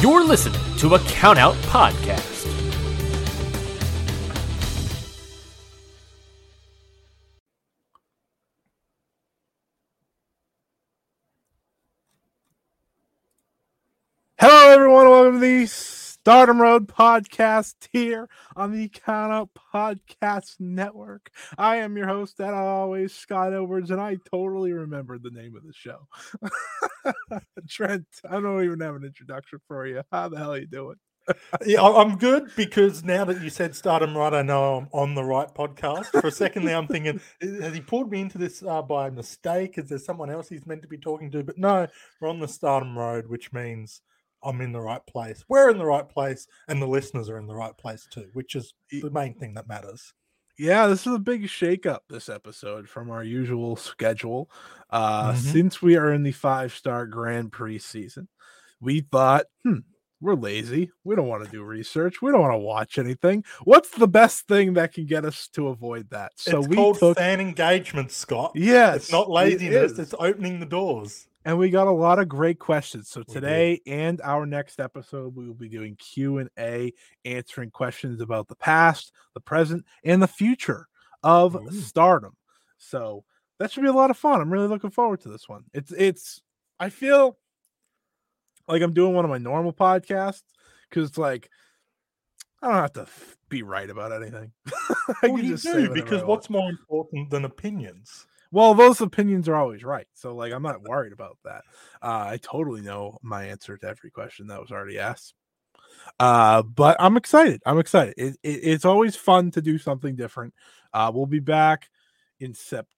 You're listening to a Count Out Podcast. Hello, everyone. Welcome to the Stardom Road podcast here on the Count Out Podcast Network. I am your host, as always, Scott Edwards, and I totally remembered the name of the show. Trent, I don't even have an introduction for you. How the hell are you doing? yeah, I'm good because now that you said Stardom Right, I know I'm on the right podcast. For a second there, I'm thinking, has he pulled me into this uh, by mistake? Is there someone else he's meant to be talking to? But no, we're on the Stardom Road, which means I'm in the right place. We're in the right place, and the listeners are in the right place too, which is the main thing that matters. Yeah, this is a big shakeup this episode from our usual schedule. Uh, Mhm. Since we are in the five star Grand Prix season, we thought, hmm, we're lazy. We don't want to do research. We don't want to watch anything. What's the best thing that can get us to avoid that? So it's we called took, fan engagement, Scott. yes, It's not laziness, is. it's opening the doors. And we got a lot of great questions. So today and our next episode, we will be doing Q and A, answering questions about the past, the present, and the future of Ooh. Stardom. So that should be a lot of fun. I'm really looking forward to this one. It's it's. I feel like I'm doing one of my normal podcasts because it's like I don't have to be right about anything. I Well, you do because what's more important than opinions? Well, those opinions are always right. So, like, I'm not worried about that. Uh, I totally know my answer to every question that was already asked. Uh, but I'm excited. I'm excited. It, it, it's always fun to do something different. Uh, we'll be back in September.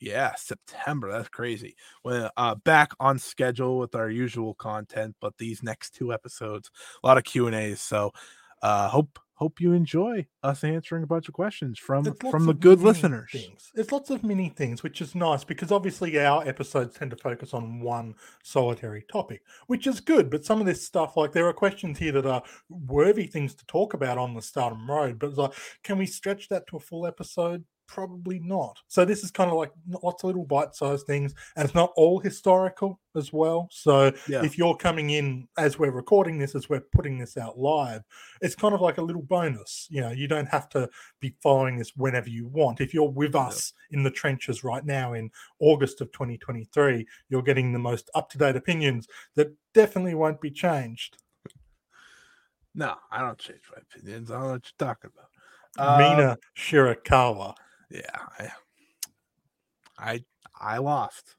Yeah, September. That's crazy. When uh, back on schedule with our usual content, but these next two episodes, a lot of Q and A's. So, uh, hope hope you enjoy us answering a bunch of questions from It's from the good listeners. Things. It's lots of mini things, which is nice because obviously our episodes tend to focus on one solitary topic, which is good. But some of this stuff, like there are questions here that are worthy things to talk about on the Stardom Road, but like, can we stretch that to a full episode? Probably not. So this is kind of like lots of little bite-sized things, and it's not all historical as well. So Yeah. if you're coming in as we're recording this, as we're putting this out live, it's kind of like a little bonus. You know, you don't have to be following this whenever you want. If you're with us in the trenches right now in August of 2023, you're getting the most up to date opinions that definitely won't be changed. No, I don't change my opinions. I don't know what you're talking about. Um, Mina Shirakawa. Yeah, I, I, I lost,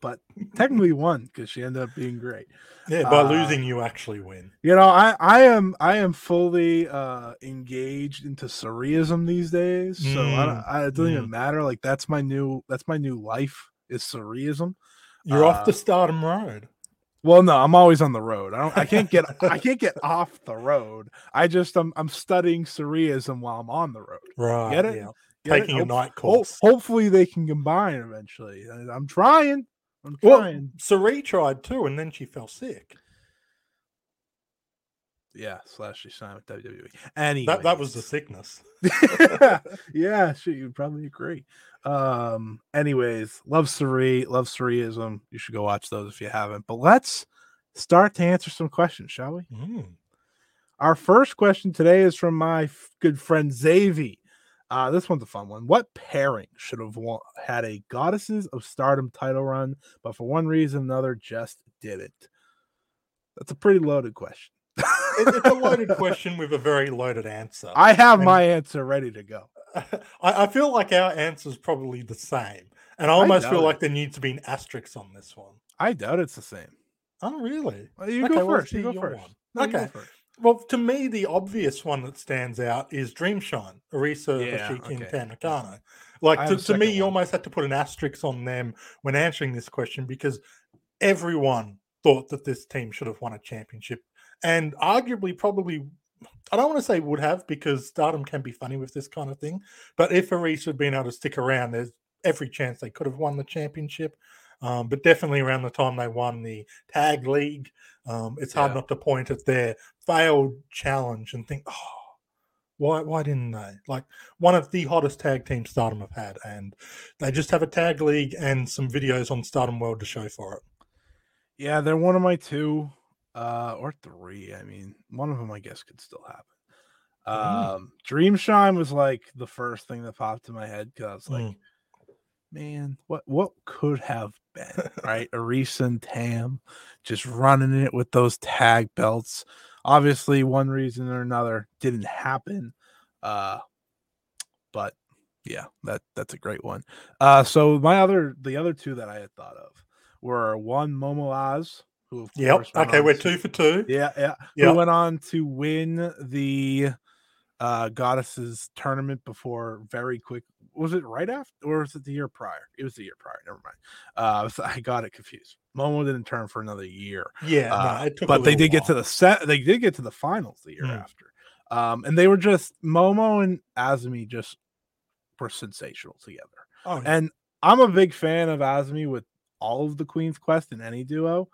but technically won because she ended up being great. Yeah, by uh, losing, you actually win. You know, I, I am, I am fully uh engaged into surrealism these days. So I, don't, Mm, I, it doesn't mm. even matter. Like that's my new, that's my new life is surrealism. You're off uh, the Stardom Road. Well, no, I'm always on the road. I don't. I can't get. I can't get off the road. I just. I'm. I'm studying surrealism while I'm on the road. Right. Get it? Yeah. Get it? Taking a night ho- course. hopefully, they can combine eventually. I'm trying. I'm Well, trying. Sareee tried too, and then she fell sick. yeah. Slash she signed with WWE. Anyway, That that was the sickness. yeah, sure, you'd probably agree. Um, anyways, love Sareee, love Suriism. You should go watch those if you haven't. But let's start to answer some questions, shall we? Mm. Our first question today is from my f- good friend Xavi. Uh, this one's a fun one. What pairing should have won- had a Goddesses of Stardom title run, but for one reason or another just didn't? That's a pretty loaded question. It- it's a loaded question with a very loaded answer. I have And- my answer ready to go. I, I feel like our answer is probably the same, and I I almost doubt feel it. like there needs to be an asterisk on this one. I doubt it's the same. Oh, really? Well, you Okay, go well, let's 1st You go first. No, you go Okay. first. Well, to me, the obvious one that stands out is Dreamshine, Arisa, Yeah, Hoshiki, and okay. Tam Nakano. Like to, to me, second you almost had to put an asterisk on them when answering this question because everyone thought that this team should have won a championship, and arguably, probably, I don't want to say would have because Stardom can be funny with this kind of thing. But if Arisa had been able to stick around, there's every chance they could have won the championship. Um, but definitely around the time they won the tag league, um, it's hard Yeah. not to point at their failed challenge and think, oh, why why didn't they? Like one of the hottest tag teams Stardom have had, and they just have a tag league and some videos on Stardom World to show for it. Yeah, they're one of my two. uh, or three. I mean, one of them I guess could still happen. Mm. Um, Dream Shine was like the first thing that popped in my head because like, Mm. Man, what what could have been, right? Arisa and Tam just running it with those tag belts. Obviously, one reason or another didn't happen. Uh, but yeah, that that's a great one. Uh, so my other the other two that I had thought of were one Momo Oz, who of Yep. Okay, we're to- two for two. yeah, yeah. Yep. Who went on to win the uh goddesses tournament before very quick. Was it right after or was it the year prior? It was the year prior. Never mind. Uh so I got it confused. Momo didn't turn for another year. Yeah, Uh, no, but they did get to the set they did get to the finals the year Mm. after. Um and they were just Momo and Azumi just were sensational together. Oh, yeah. And I'm a big fan of Azumi with all of the Queen's Quest in any duo.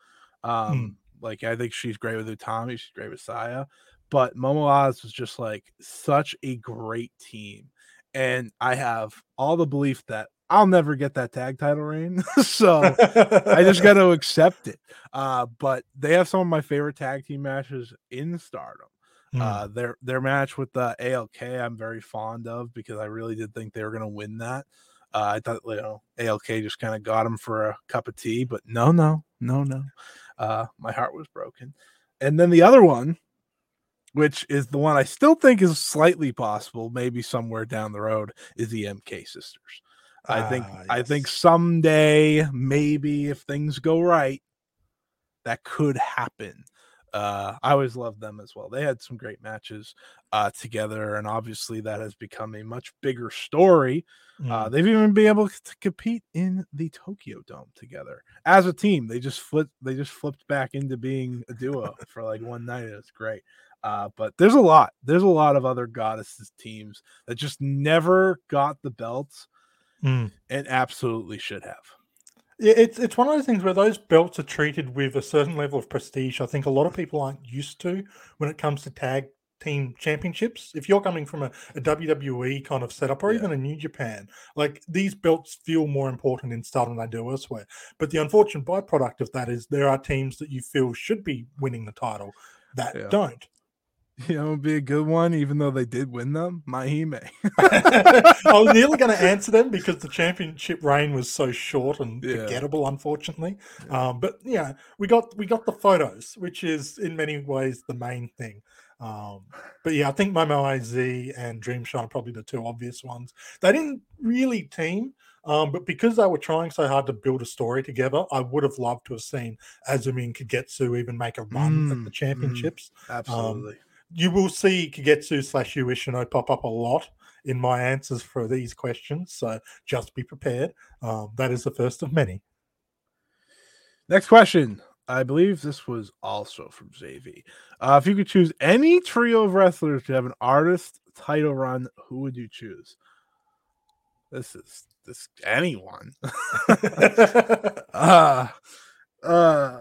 Um, like I think she's great with Utami, she's great with Saya, but Momo Oz was just like such a great team. And I have all the belief that I'll never get that tag title reign. so I just got to accept it. Uh, but they have some of my favorite tag team matches in Stardom. Mm. Uh, their their match with the ALK, I'm very fond of because I really did think they were going to win that. Uh, I thought you know ALK just kind of got them for a cup of tea, but no, no, no, no. Uh, my heart was broken. And then the other one, which is the one I still think is slightly possible, maybe somewhere down the road, is the MK sisters. I think Ah, I think someday, maybe if things go right, that could happen. Uh, I always loved them as well. They had some great matches uh, together, and obviously that has become a much bigger story. Uh, Mm. they've even been able to compete in the Tokyo Dome together as a team. They just flipped. They just flipped back into being a duo for like one night. It's great. Uh, but there's a lot. There's a lot of other goddesses teams that just never got the belts Mm. and absolutely should have. Yeah, it's it's one of those things where those belts are treated with a certain level of prestige. I think a lot of people aren't used to when it comes to tag team championships. If you're coming from a, a WWE kind of setup or Yeah. even a New Japan, like these belts feel more important in Stardom than they do elsewhere. But the unfortunate byproduct of that is there are teams that you feel should be winning the title that Yeah. don't. You know, be a good one, even though they did win them. Mahime. I was nearly going to answer them because the championship reign was so short and Yeah. forgettable, unfortunately. Um, but yeah, we got we got the photos, which is in many ways the main thing. Um, but yeah, I think Momo Az and Dreamshine are probably the two obvious ones. They didn't really team, um, but because they were trying so hard to build a story together, I would have loved to have seen Azumi and Kagetsu even make a run at Mm, the mm. championships Absolutely. You will see Kagetsu slash Uishino pop up a lot in my answers for these questions. So just be prepared. Um, that is the first of many. Next question. I believe this was also from Xavi. Uh, if you could choose any trio of wrestlers to have an artist title run, who would you choose? This is this anyone. uh uh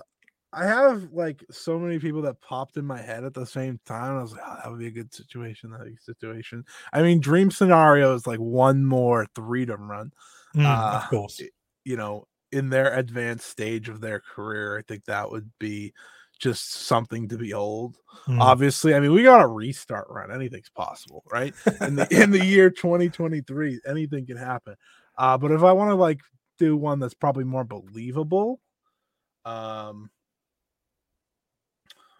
I have like so many people that popped in my head at the same time. I was like, oh, that would be a good situation. That would be a good situation. I mean, dream scenario is like one more to run. Mm, Uh, of course. you know, in their advanced stage of their career, I think that would be just something to behold. Mm. Obviously, I mean, we got a restart run. Anything's possible, right? In the in the year 2023, anything can happen. Uh, but if I want to like do one that's probably more believable, um,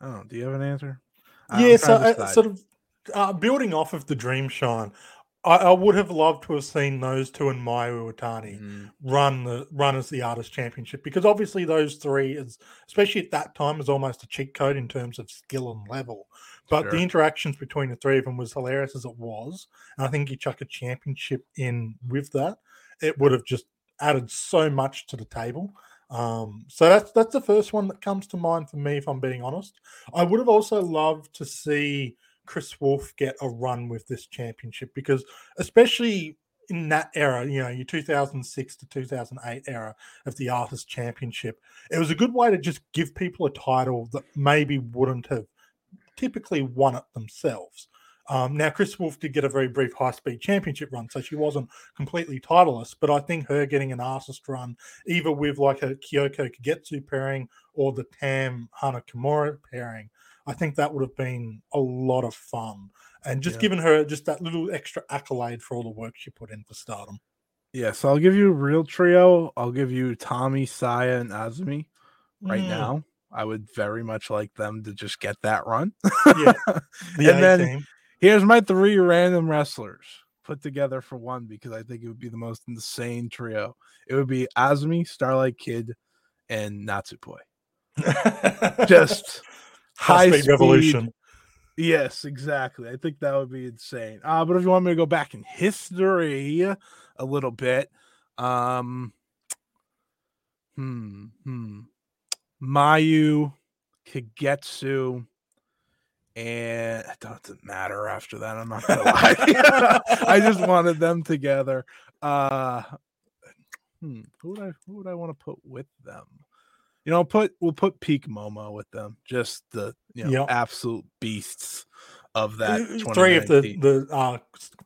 I don't know. Do you have an answer? Yeah, so uh, sort of uh, building off of the Dream Shine, I, I would have loved to have seen those two and Mayu Iwatani Mhm. run the run as the artist championship because obviously those three is especially at that time is almost a cheat code in terms of skill and level but the interactions between the three of them was hilarious as it was and i think you chuck a championship in with that it would have just added so much to the table um, so that's that's the first one that comes to mind for me if i'm being honest i would have also loved to see Kris Wolf get a run with this championship because especially in that era, you know, your 2006 to 2008 era of the Artist Championship, it was a good way to just give people a title that maybe wouldn't have typically won it themselves. Um, now, Kris Wolf did get a very brief high speed championship run, so she wasn't completely titleless, But I think her getting an artist run, either with like a Kyoko Kagetsu pairing or the Tam Hana Kimura pairing, I think that would have been a lot of fun. And just Yeah. giving her just that little extra accolade for all the work she put in for stardom. Yeah, so I'll give you a real trio. I'll give you Tommy, Saya, and Azumi right Mm, now. I would very much like them to just get that run. Yeah. The And then- A-team. Here's my three random wrestlers put together for one because I think it would be the most insane trio. It would be Azumi, Starlight Kid, and Natsupoi. Just high High-speed speed revolution. Yes, exactly. I think that would be insane. Uh, but if you want me to go back in history a little bit, um, hmm, hmm, Mayu, Kagetsu, and it doesn't matter after that. I'm not gonna lie. I just wanted them together. Uh, hmm, who would I who would I want to put with them? You know, put we'll put Peak Momo with them. Just the you know Yep. absolute beasts of that. Uh, Three of the, the uh,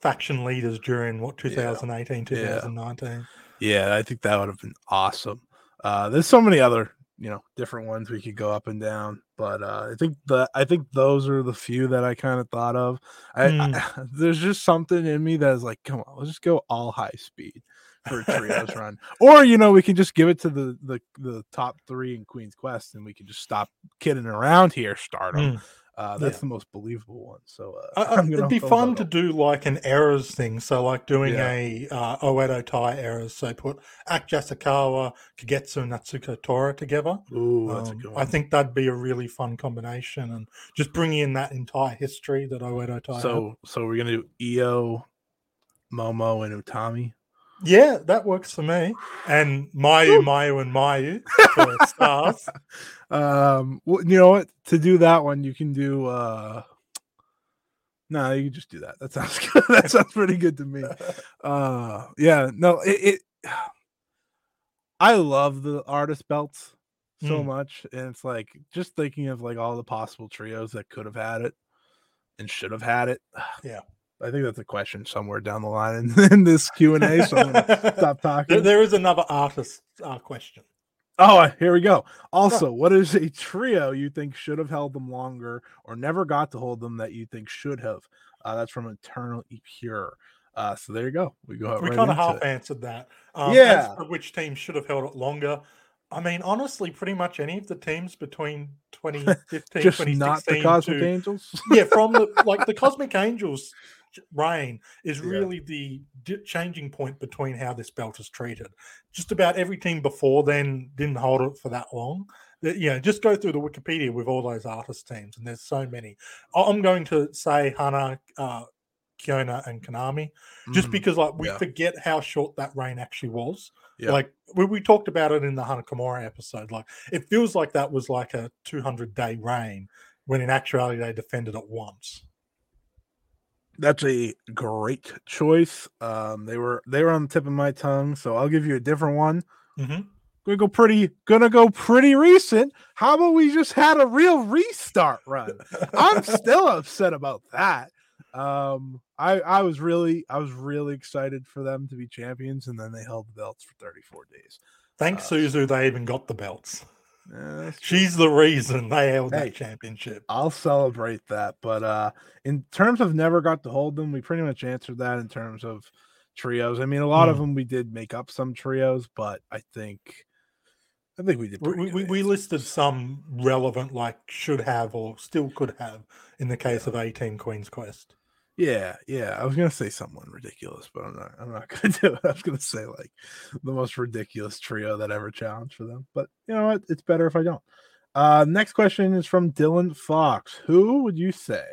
faction leaders during what 2018, Yeah. 2019. Yeah, I think that would have been awesome. Uh, there's so many other, you know, different ones we could go up and down, but uh, I think the I think those are the few that I kind of thought of. I, I- there's just something in me that is like, come on, let's just go all high speed for a trios run, or you know, we can just give it to the the the top three in Queen's Quest, and we can just stop kidding around here. Stardom. Mm. Uh, that's Yeah. the most believable one. So Uh, it'd be fun to do like an errors thing. So, like doing Yeah. a uh, Oedo Tai errors. So, put Act Yasukawa, Kagetsu, and Natsuko Tora together. Ooh, Um, I think that'd be a really fun combination, and just bringing in that entire history that Oedo Tai. had. So, so we're gonna do Io, Momo, and Utami. Yeah, that works for me. And Mayu, Mayu, and Mayu for stars. Um, well, you know what? To do that one, you can do. uh No, you can just do that. That sounds good. that sounds pretty good to me. Uh, yeah, no, it. it I love the artist belts so Mm. much, and it's like just thinking of like all the possible trios that could have had it and should have had it. Yeah. I think that's a question somewhere down the line in, in this Q and A. So I'm gonna stop There, talking. there is another artist uh, question. Oh, here we go. Also, what is a trio you think should have held them longer or never got to hold them that you think should have? Uh, that's from Eternal Pure. Uh, so there you go. We go we right kind of half it. answered that. Um, Yeah. Which team should have held it longer? I mean, honestly, pretty much any of the teams between 2015, Just 2016 not the Cosmic to, Angels. yeah, from the like the Cosmic Angels reign is Yeah. really the di- changing point between how this belt is treated. Just about every team before then didn't hold it for that long. Know, just go through the Wikipedia with all those artist teams, and there's so many. I'm going to say Hana, uh, Kyona, and Konami, just Mhm. because like we yeah. forget how short that reign actually was. Yeah. Like we, we talked about it in the Hana Kimura episode. Like it feels like that was like a 200 day reign, when in actuality they defended it once. That's a great choice. Um, they were they were on the tip of my tongue, so I'll give you a different one. hmm Gonna go pretty, gonna go pretty recent. How about we just had a real restart run? I'm still upset about that. Um, I I was really I was really excited for them to be champions, and then they held the belts for 34 days. Thanks, Uh, Suzu, they even got the belts. She's the reason they held Hey. that championship. I'll celebrate that. But uh in terms of never got to hold them, we pretty much answered that in terms of trios. I mean, a lot of Hmm. them we did make up some trios, but I think I think we did. We, we, we- we listed some relevant, like should have or still could have in the case of 18 Queen's Quest. Yeah, yeah. I was gonna say someone ridiculous, but I'm not. I'm not gonna do it. I was gonna say like the most ridiculous trio that ever challenged for them. But you know what? It's better if I don't. Uh, next question is from Dylan Fox. Who would you say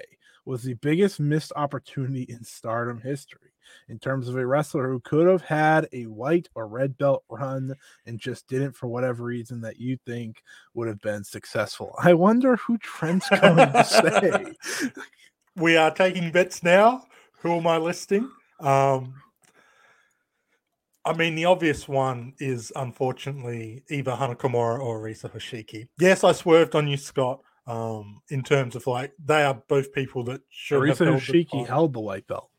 was the biggest missed opportunity in Stardom history in terms of a wrestler who could have had a white or red belt run and just didn't for whatever reason that you think would have been successful? I wonder who Trent's going to say. We are taking bets now. Who am I listing? Um, I mean, the obvious one is unfortunately either Hana Kimura or Risa Hoshiki. Yes, I swerved on you, Scott. Um, in terms of like they are both people that should have held the Hoshiki title. held the white belt.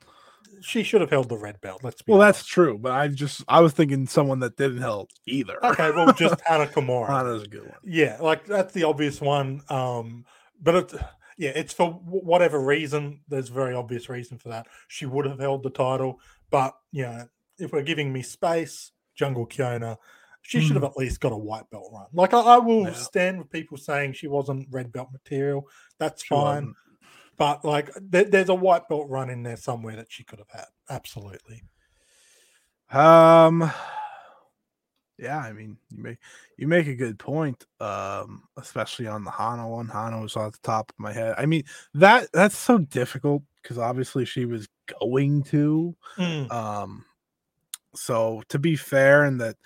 She should have held the red belt. Let's be Well, honest. that's true, but I just I was thinking someone that didn't held either. okay. Well, just Hana Kimura. Hana's a good one. Yeah, like that's the obvious one. Um, but it, yeah, it's for whatever reason. There's a very obvious reason for that. She would have held the title, but you know, if we're giving me space, Jungle Kyona, she should have at least got a white belt run. Like I, I will Hmm. Yeah. stand with people saying she wasn't red belt material. That's She fine. wasn't. But like, there, there's a white belt run in there somewhere that she could have had. Absolutely. Um, yeah, I mean, you make you make a good point. Um, especially on the Hana one. Hana was off the top of my head. I mean, that that's so difficult because obviously she was going to. Mm, Um, so to be fair, and that,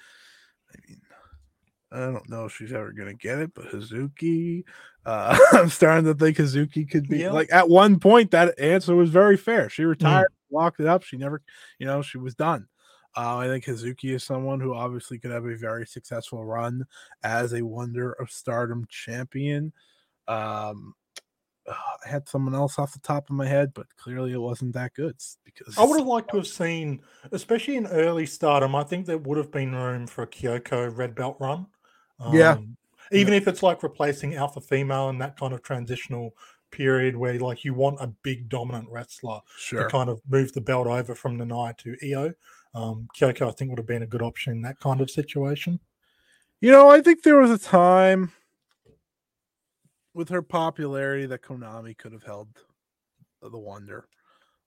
I mean, I don't know if she's ever gonna get it, but Hazuki, uh, I'm starting to think Hazuki could be Yeah. like at one point that answer was very fair. She retired, locked it up. She never, you know, she was done. Uh, I think Hazuki is someone who obviously could have a very successful run as a Wonder of Stardom champion. Um, I had someone else off the top of my head, but clearly it wasn't that good because I would have liked to have seen, especially in early stardom, I think there would have been room for a Kyoko red belt run. Yeah. Um, Even if it's like replacing alpha female in that kind of transitional period where like you want a big dominant wrestler sure. to kind of move the belt over from Nanae to Io. Um, Kyoko, I think, would have been a good option in that kind of situation. You know, I think there was a time with her popularity that Konami could have held the Wonder.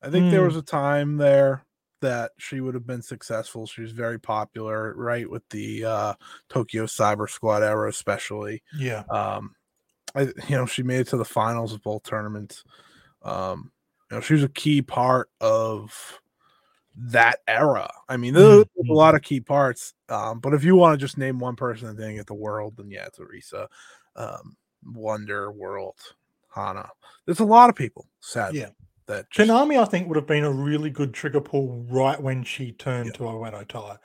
I think there Hmm. was a time there that she would have been successful. She was very popular, right, with the uh, Tokyo Cyber Squad era, especially. Yeah. Um, I, you know, she made it to the finals of both tournaments. Um, you know, she was a key part of that era. I mean, there was a Mhm. lot of key parts. Um, but if you want to just name one person and then get the world, then yeah, it's Arisa, um, Wonder, World, Hana. There's a lot of people, sadly, Yeah. that just, Konami, I think, would have been a really good trigger pull right when she turned Yeah. to Oedo Tai.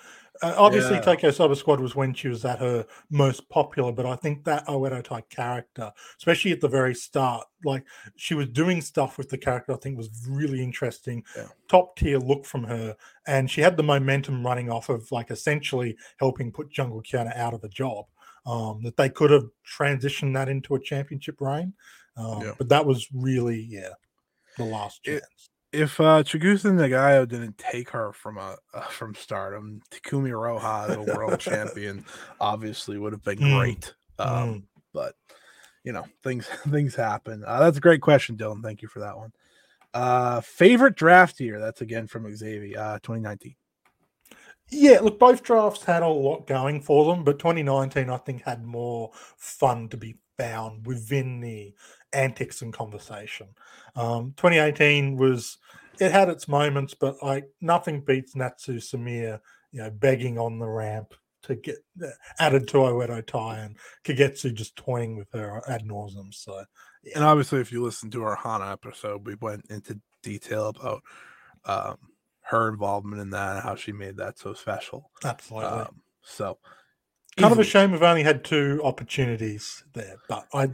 Uh, obviously, Yeah. Tokyo Cyber Squad was when she was at her most popular, but I think that Oedo Tai character, especially at the very start, like she was doing stuff with the character, I think was really interesting. Yeah. Top tier look from her, and she had the momentum running off of like essentially helping put Jungle Kyona out of the job. Um, that they could have transitioned that into a championship reign, um, Yeah. but that was really yeah the last It- chance. If uh Chigusa Nagayo didn't take her from a uh, from stardom, Takumi Iroha, the world champion, obviously would have been Mm. great. Um, Mm. but you know things things happen uh, that's a great question dylan thank you for that one uh favorite draft year that's again from xavier uh 2019 Yeah, look, both drafts had a lot going for them, but 2019, I think, had more fun to be found within the antics and conversation. Um, 2018 was, it had its moments, but like nothing beats Natsu Sumire, you know, begging on the ramp to get uh, added to Oedo Tai and Kagetsu just toying with her ad nauseum. So, and obviously if you listen to our hana episode we went into detail about um her involvement in that and how she made that so special absolutely. um so kind of a shame we've only had two opportunities there but i, I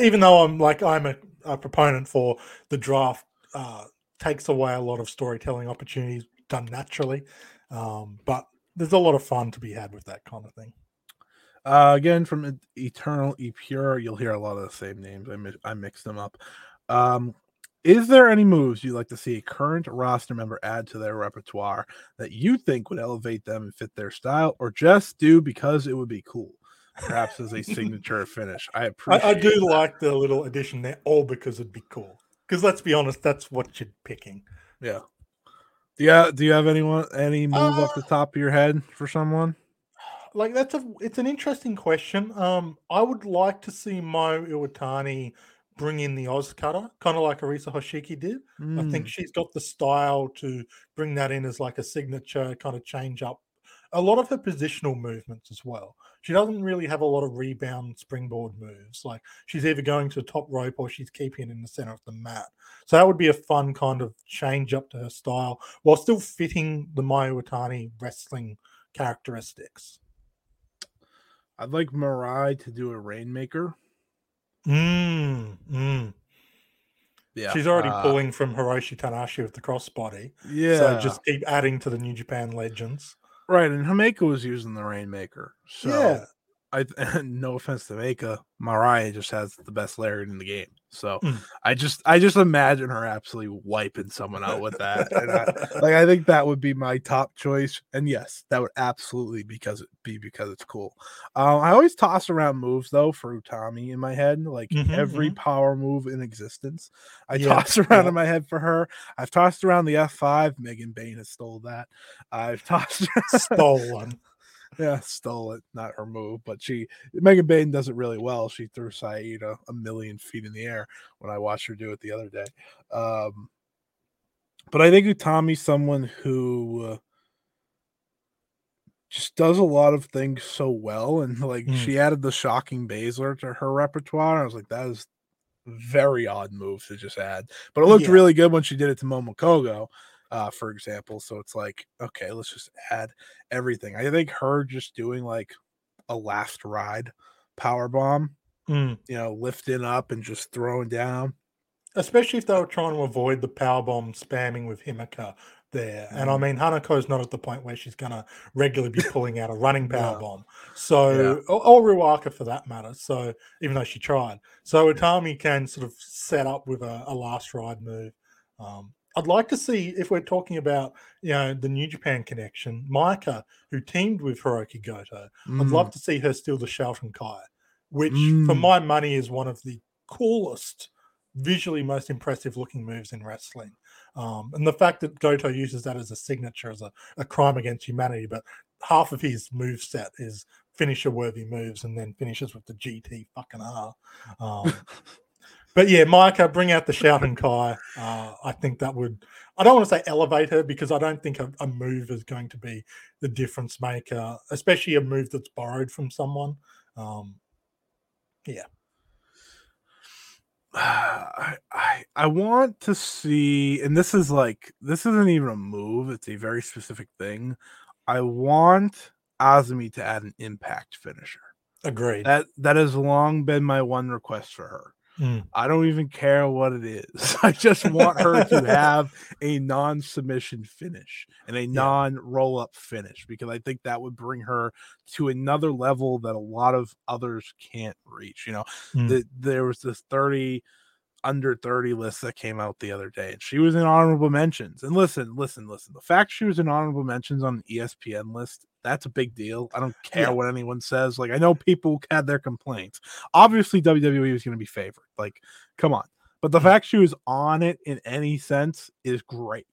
even though i'm like i'm a, a proponent for the draft uh takes away a lot of storytelling opportunities done naturally um but there's a lot of fun to be had with that kind of thing Uh, again, from Eternal Epure, you'll hear a lot of the same names. I mi- I mixed them up. Um, is there any moves you'd like to see a current roster member add to their repertoire that you think would elevate them and fit their style, or just do because it would be cool, perhaps as a signature finish? I I, appreciate. I do that. like the little addition there all because it'd be cool because let's be honest that's what you're picking Yeah. Do you do you have anyone any move off Uh, the top of your head for someone? like that's a it's an interesting question. Um, I would like to see Mo Iwatani bring in the Oz cutter, kind of like Arisa Hoshiki did. I think Mm, she's got the style to bring that in as like a signature kind of change up. A lot of her positional movements as well. She doesn't really have a lot of rebound springboard moves. Like she's either going to the top rope or she's keeping it in the center of the mat. So that would be a fun kind of change up to her style while still fitting the Mayu Watani wrestling characteristics. I'd like Mirai to do a Rainmaker. Mm, mm. Yeah, She's already uh, pulling from Hiroshi Tanahashi with the crossbody. Yeah, So just keep adding to the New Japan legends. Right. And Himeka was using the Rainmaker. So yeah. I no offense to Maika, Mirai just has the best lariat in the game. So Mm. I just I just imagine her absolutely wiping someone out with that. And I, like I think that would be my top choice. And yes, that would absolutely because it be because it's cool. Um, I always toss around moves though for Utami in my head, like Mhm, every power move in existence. I Yeah, toss around yeah. in my head for her. I've tossed around the F5. Megan Bayne has stole that. I've tossed Stolen. Yeah, stole it. Not her move, but she Megan Bayne does it really well. She threw Saida a million feet in the air when I watched her do it the other day. Um, but I think Utami's someone who uh, just does a lot of things so well, and like Mm. she added the shocking Baszler to her repertoire. I was like, that is a very odd move to just add, but it looked Yeah. really good when she did it to Momo Kohgo uh, for example. So it's like, okay, let's just add everything. I think her just doing like a last ride power bomb, Mm. you know, lifting up and just throwing down. Especially if they were trying to avoid the power bomb spamming with Himeka there. And I Mm. mean, Hanako's not at the point where she's going to regularly be pulling out a running power No. bomb. So, or, or Ruaka for that matter. So, even though she tried. So, Utami can sort of set up with a, a last ride move. Um, I'd like to see if we're talking about, you know, the New Japan connection, Maika, who teamed with Hirooki Goto. I'd love to see her steal the Shouten Kai, which for Mm. my money is one of the coolest, visually most impressive looking moves in wrestling. Um, and the fact that Goto uses that as a signature as a, a crime against humanity, but half of his move set is finisher worthy moves and then finishes with the GT fucking R. Um, but yeah, Maika, bring out the Shouten Kai. Uh, I think that would, I don't want to say elevate her because I don't think a, a move is going to be the difference maker, especially a move that's borrowed from someone. Um, yeah. I, I I want to see, and this is like this isn't even a move; it's a very specific thing. I want Azumi to add an impact finisher. agreed. That that has long been my one request for her. Mm. I don't even care what it is. I just want her to have a non-submission finish and a non-roll-up finish because I think that would bring her to another level that a lot of others can't reach. You know, Mm. the, there was this 30 under 30 list that came out the other day and she was in honorable mentions. And listen, listen, listen. The fact she was in honorable mentions on the E ESPN list, that's a big deal. I don't care Yeah. what anyone says. Like I know people had their complaints. Obviously WWE was going to be favored. Like come on. But the fact she was on it in any sense is great.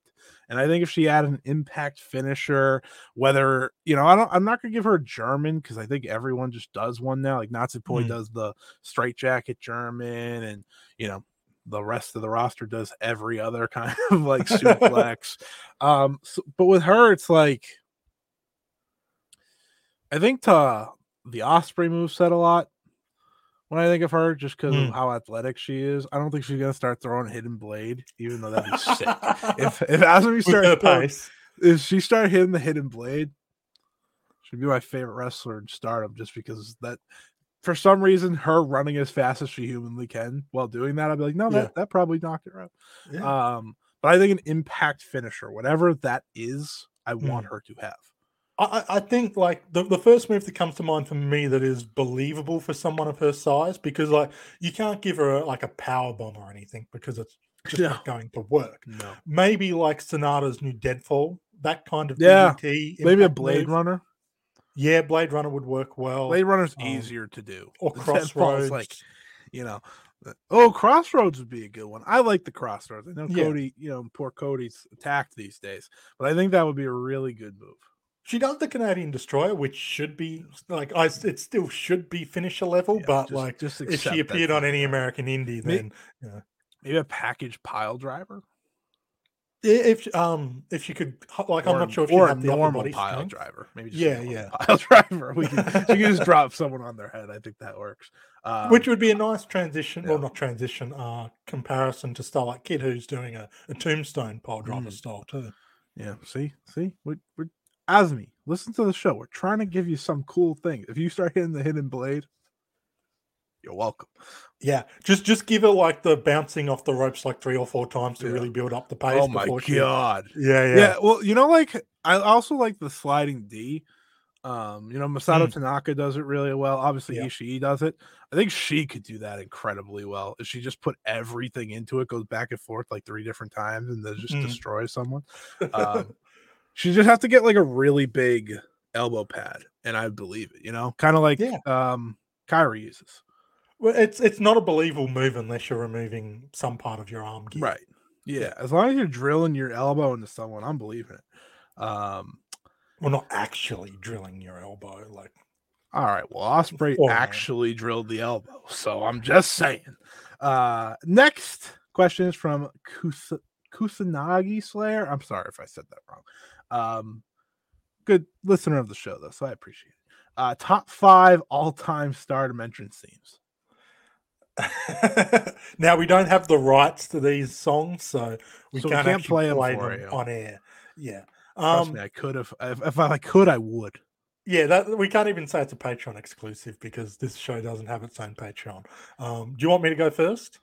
And I think if she had an impact finisher, whether you know, I don't, I'm not gonna give her a German because I think everyone just does one now. Like Natsupoi Mm. does the straight jacket German, and you know, the rest of the roster does every other kind of like suplex. um, so, but with her, it's like I think to the Ospreay move said a lot when I think of her, just because Mm. of how athletic she is. I don't think she's gonna start throwing hidden blade, even though that'd be sick. if if her starts throwing, if she started hitting the hidden blade, she'd be my favorite wrestler in Stardom, just because that. For some reason, her running as fast as she humanly can while doing that, I'd be like, no, Yeah. that, that probably knocked her out. Yeah. Um, but I think an impact finisher, whatever that is, I want Mm. her to have. I, I think like the, the first move that comes to mind for me that is believable for someone of her size because like you can't give her a, like a power bomb or anything because it's just No. not going to work. No, Maybe like Sonata's new Deadfall, that kind of Yeah, DDT maybe a Blade move. Runner. Yeah, Blade Runner would work well. Blade Runner's um, easier to do. or The Crossroads. like, you know, oh, Crossroads would be a good one. I like the Crossroads. I know Yeah. Cody, you know, poor Cody's attacked these days, but I think that would be a really good move. She does the Canadian Destroyer, which should be like I. It still should be finisher level, Yeah, but just- like just if she appeared on any? American indie, then Maybe a package pile driver, if um if she could like I'm not sure if or a the normal pile strength. driver. Maybe just Yeah, yeah. pile driver. We can, she can just drop someone on their head. I think that works. Um, which would be a nice transition, yeah. well, not transition, uh, comparison to Starlight Kid, who's doing a, a tombstone pile driver Mm. style too. Yeah, see, see, we're, we're Azumi, listen to the show. We're trying to give you some cool thing. If you start hitting the hidden blade, you're welcome. Yeah, just just give it like the bouncing off the ropes like three or four times to Yeah. really build up the pace. Oh my god. Yeah, Yeah. yeah, well, you know, like I also like the sliding D. Um, you know, Masato Tanaka does it really well. Obviously, Yeah. Ishii does it. I think she could do that incredibly well. If she just put everything into it, goes back and forth like three different times, and then just Mm. destroys someone. Um, she just has to get like a really big elbow pad, and I believe it. You know, kind of like Yeah. um Kairi uses. Well, it's it's not a believable move unless you're removing some part of your arm. Gear. Right. Yeah. As long as you're drilling your elbow into someone, I'm believing it. Um, Well, not actually drilling your elbow. Like, All right. Well, Ospreay Forehand. actually drilled the elbow, so I'm just saying. Uh, next question is from Kus- Kusanagi Slayer. I'm sorry if I said that wrong. Um, good listener of the show though, so I appreciate it. Uh, top five all-time stardom entrance themes. now we don't have the rights to these songs, so we So can't, can't actually play play, 'em for them on air. Yeah. Um, me, I could have. If, if I could, I would. yeah, that we can't even say it's a Patreon exclusive because this show doesn't have its own Patreon. Um, do you want me to go first?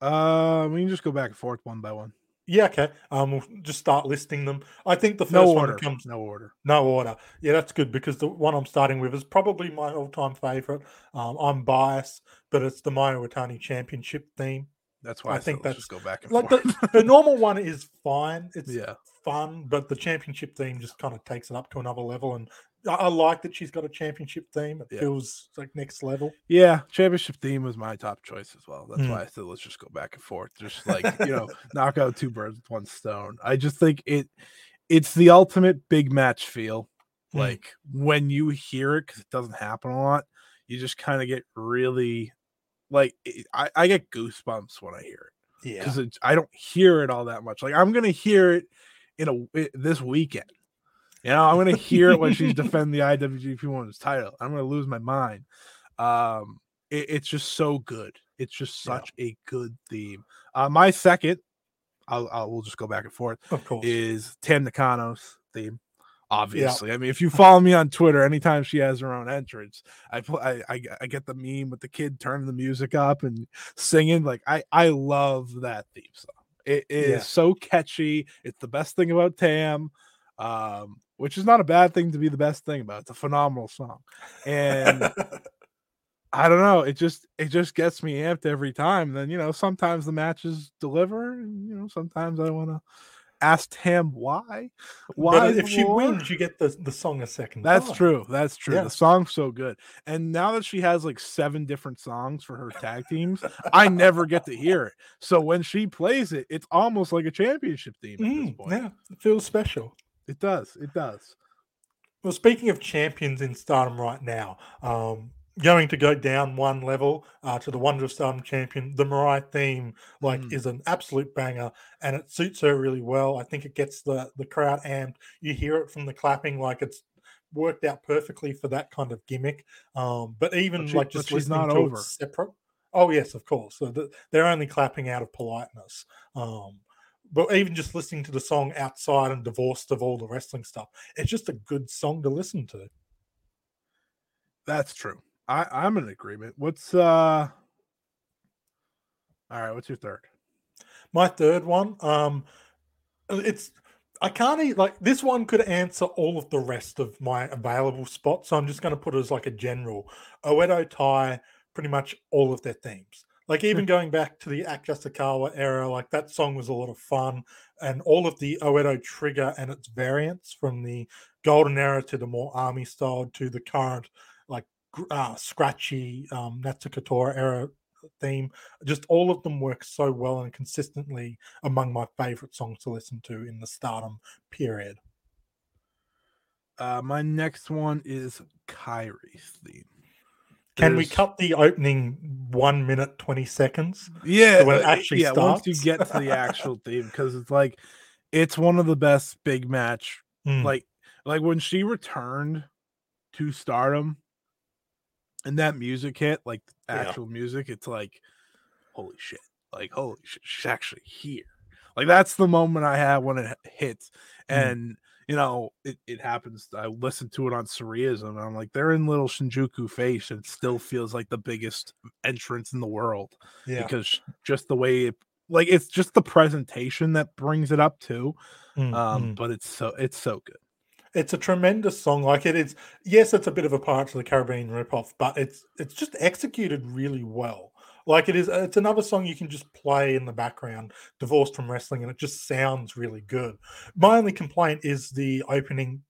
Uh, we can just go back and forth one by one. Yeah, okay. Um, we'll just start listing them. I think the first No one comes No order. No order. Yeah, that's good because the one I'm starting with is probably my all-time favorite. Um, I'm biased, but it's the Mayo Watani Championship theme. That's why I I, think let's just that's- go back and Like forth. the, the normal one is fine. It's yeah. fun, but the championship theme just kind of takes it up to another level. And I, like that she's got a championship theme. It Yeah. feels like next level. Yeah, championship theme was my top choice as well. That's Mm. why I said let's just go back and forth. Just like, you know, knock out two birds with one stone. I just think it it's the ultimate big match feel. Mm. Like when you hear it, because it doesn't happen a lot, you just kind of get really like it, I, I get goosebumps when I hear it Yeah. because I don't hear it all that much. Like I'm gonna hear it in a i- this weekend. You know, I'm gonna hear it when she's defending the IWGP Women's title. I'm gonna lose my mind. Um, it- it's just so good. It's just Yeah. such a good theme. Uh, my second, I'll, I'll we'll just go back and forth. Of course. Is Tam Nakano's theme. Obviously, I mean, if you follow me on Twitter, anytime she has her own entrance, I pl- I, I I get the meme with the kid turning the music up and singing. Like I I love that theme song. It is Yeah. so catchy. It's the best thing about Tam, um, which is not a bad thing to be the best thing about. It's a phenomenal song, and I don't know. It just it just gets me amped every time. Then you know sometimes the matches deliver, and you know sometimes I want to ask Tam why. Why but if she wins, you get the, the song a second That's time. true. That's true. Yeah. The song's so good. And now that she has like seven different songs for her tag teams, I never get to hear it. So when she plays it, it's almost like a championship theme at this Mm, point. yeah, it feels special. It does. It does. Well, speaking of champions in Stardom right now, um, going to go down one level uh, to the Wonder of Stardom champion, the Mirai theme like Mm. is an absolute banger, and it suits her really well. I think it gets the the crowd amped. You hear it from the clapping, like it's worked out perfectly for that kind of gimmick. Um, but even she- like just she's listening not to over. it separate. Oh yes, of course. So the, they're only clapping out of politeness. Um, but even just listening to the song outside and divorced of all the wrestling stuff, it's just a good song to listen to. That's true. I, I'm in agreement. What's uh all right, what's your third? My third one, um, it's I can't eat like this one could answer all of the rest of my available spots. So I'm just going to put it as like a general. Oedo Tai pretty much all of their themes. Like even going back to the Akira Sakawa era, like that song was a lot of fun, and all of the Oedo trigger and its variants from the golden era to the more army style to the current like uh, scratchy um, Natsuko Tora era theme. Just all of them work so well and consistently among my favorite songs to listen to in the stardom period. Uh my next one is Kairi's theme. Can we cut the opening one minute, 20 seconds? Yeah, when it uh, actually yeah. Once you get to the actual theme, because it's like it's one of the best big match. Mm, Like, like when she returned to Stardom, and that music hit, like Yeah. actual music, it's like, holy shit! Like, holy shit, she's actually here. Like that's the moment I have when it hits, Mm. You know, it, it happens. I listened to it on Surrealism, and I'm like, they're in little Shinjuku face, and it still feels like the biggest entrance in the world Yeah. because just the way it, like, it's just the presentation that brings it up too. Mm, Um, mm. but it's so it's so good. It's a tremendous song. Like it is, yes, it's a bit of a Pirates of the Caribbean ripoff, but it's it's just executed really well. Like it is, uh, it's another song you can just play in the background, divorced from wrestling, and it just sounds really good. My only complaint is the opening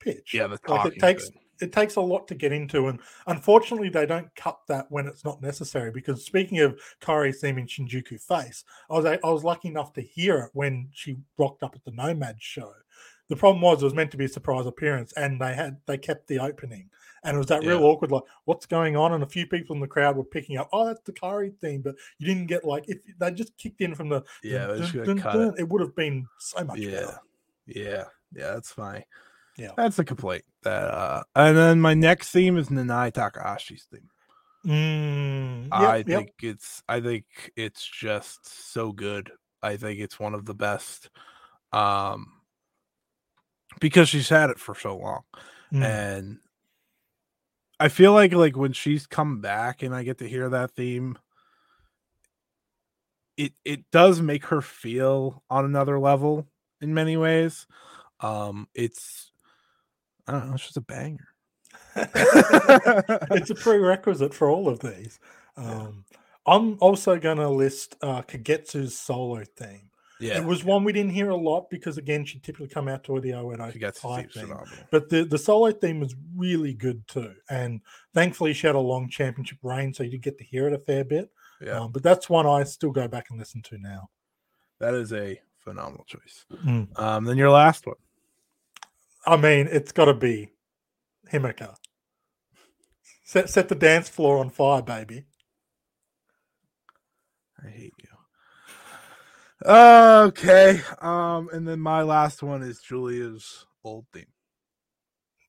pitch. Yeah, the like it takes thing. it takes a lot to get into, and unfortunately, they don't cut that when it's not necessary. Because speaking of Kairi's seeming in Shinjuku Face, I was I was lucky enough to hear it when she rocked up at the Nomad show. The problem was it was meant to be a surprise appearance, and they had they kept the opening, and it was that real awkward like, what's going on? And a few people in the crowd were picking up, oh, that's the Kairi theme, but you didn't get like if they just kicked in from the Yeah, dun, dun, dun, cut dun, it would have been so much Yeah, better. yeah, yeah. That's fine. Yeah. that's a complaint. That uh, and then my next theme is Nanae Takahashi's theme. Mm, yep, I yep. think it's I think it's just so good. I think it's one of the best. Um because she's had it for so long. Mm. And I feel like like when she's come back and I get to hear that theme, it it does make her feel on another level in many ways. Um it's I don't know, it's just a banger. it's a prerequisite for all of these. Um, I'm also going to list uh, Kagetsu's solo theme. yeah. It was one we didn't hear a lot because, again, she typically come out to the Oedo Tai theme. phenomenal. But the, the solo theme was really good too. And thankfully, she had a long championship reign, so you did get to hear it a fair bit. Yeah. Um, but that's one I still go back and listen to now. That is a phenomenal choice. Mm. Um, then your last one. I mean, it's got to be Himeka. Set, set the dance floor on fire, baby. I hate you. Okay. Um, and then my last one is Julia's old theme.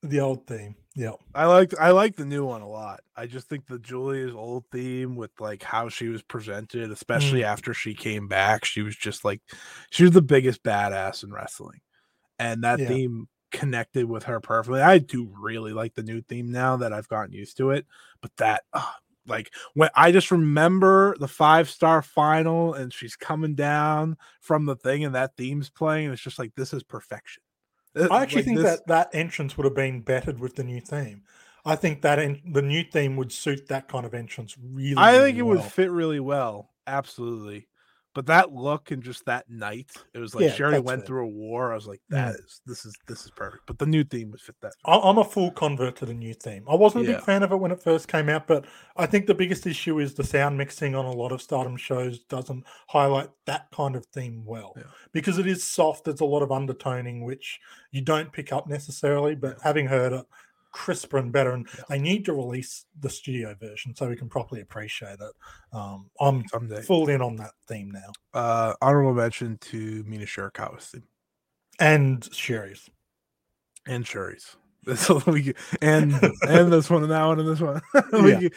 The old theme. Yeah. I like I like the new one a lot. I just think the Julia's old theme with like how she was presented, especially Mm. after she came back, she was just like she was the biggest badass in wrestling. And that Yeah. theme connected with her perfectly. I do really like the new theme now that I've gotten used to it, but that ah, like when I just remember the five star final and she's coming down from the thing and that theme's playing, and it's just like this is perfection. Uh, I actually like, think this- that that entrance would have been bettered with the new theme. I think that en- the new theme would suit that kind of entrance really. I really think it would fit really well. Absolutely. But that look and just that night, it was like Yeah, she already went it. through a war. I was like, Mm. that is this is this is perfect. But the new theme would fit that. I'm a full convert to the new theme. I wasn't a Yeah. big fan of it when it first came out, but I think the biggest issue is the sound mixing on a lot of Stardom shows doesn't highlight that kind of theme well Yeah. because it is soft. There's a lot of undertoning which you don't pick up necessarily, but having heard it crisper and better, and Yeah. they need to release the studio version so we can properly appreciate it. Um, I'm Someday. full in on that theme now, Uh honorable mention to Mina Shirakawa's theme and Sherry's. and. This we and and this one and that one and this one. We-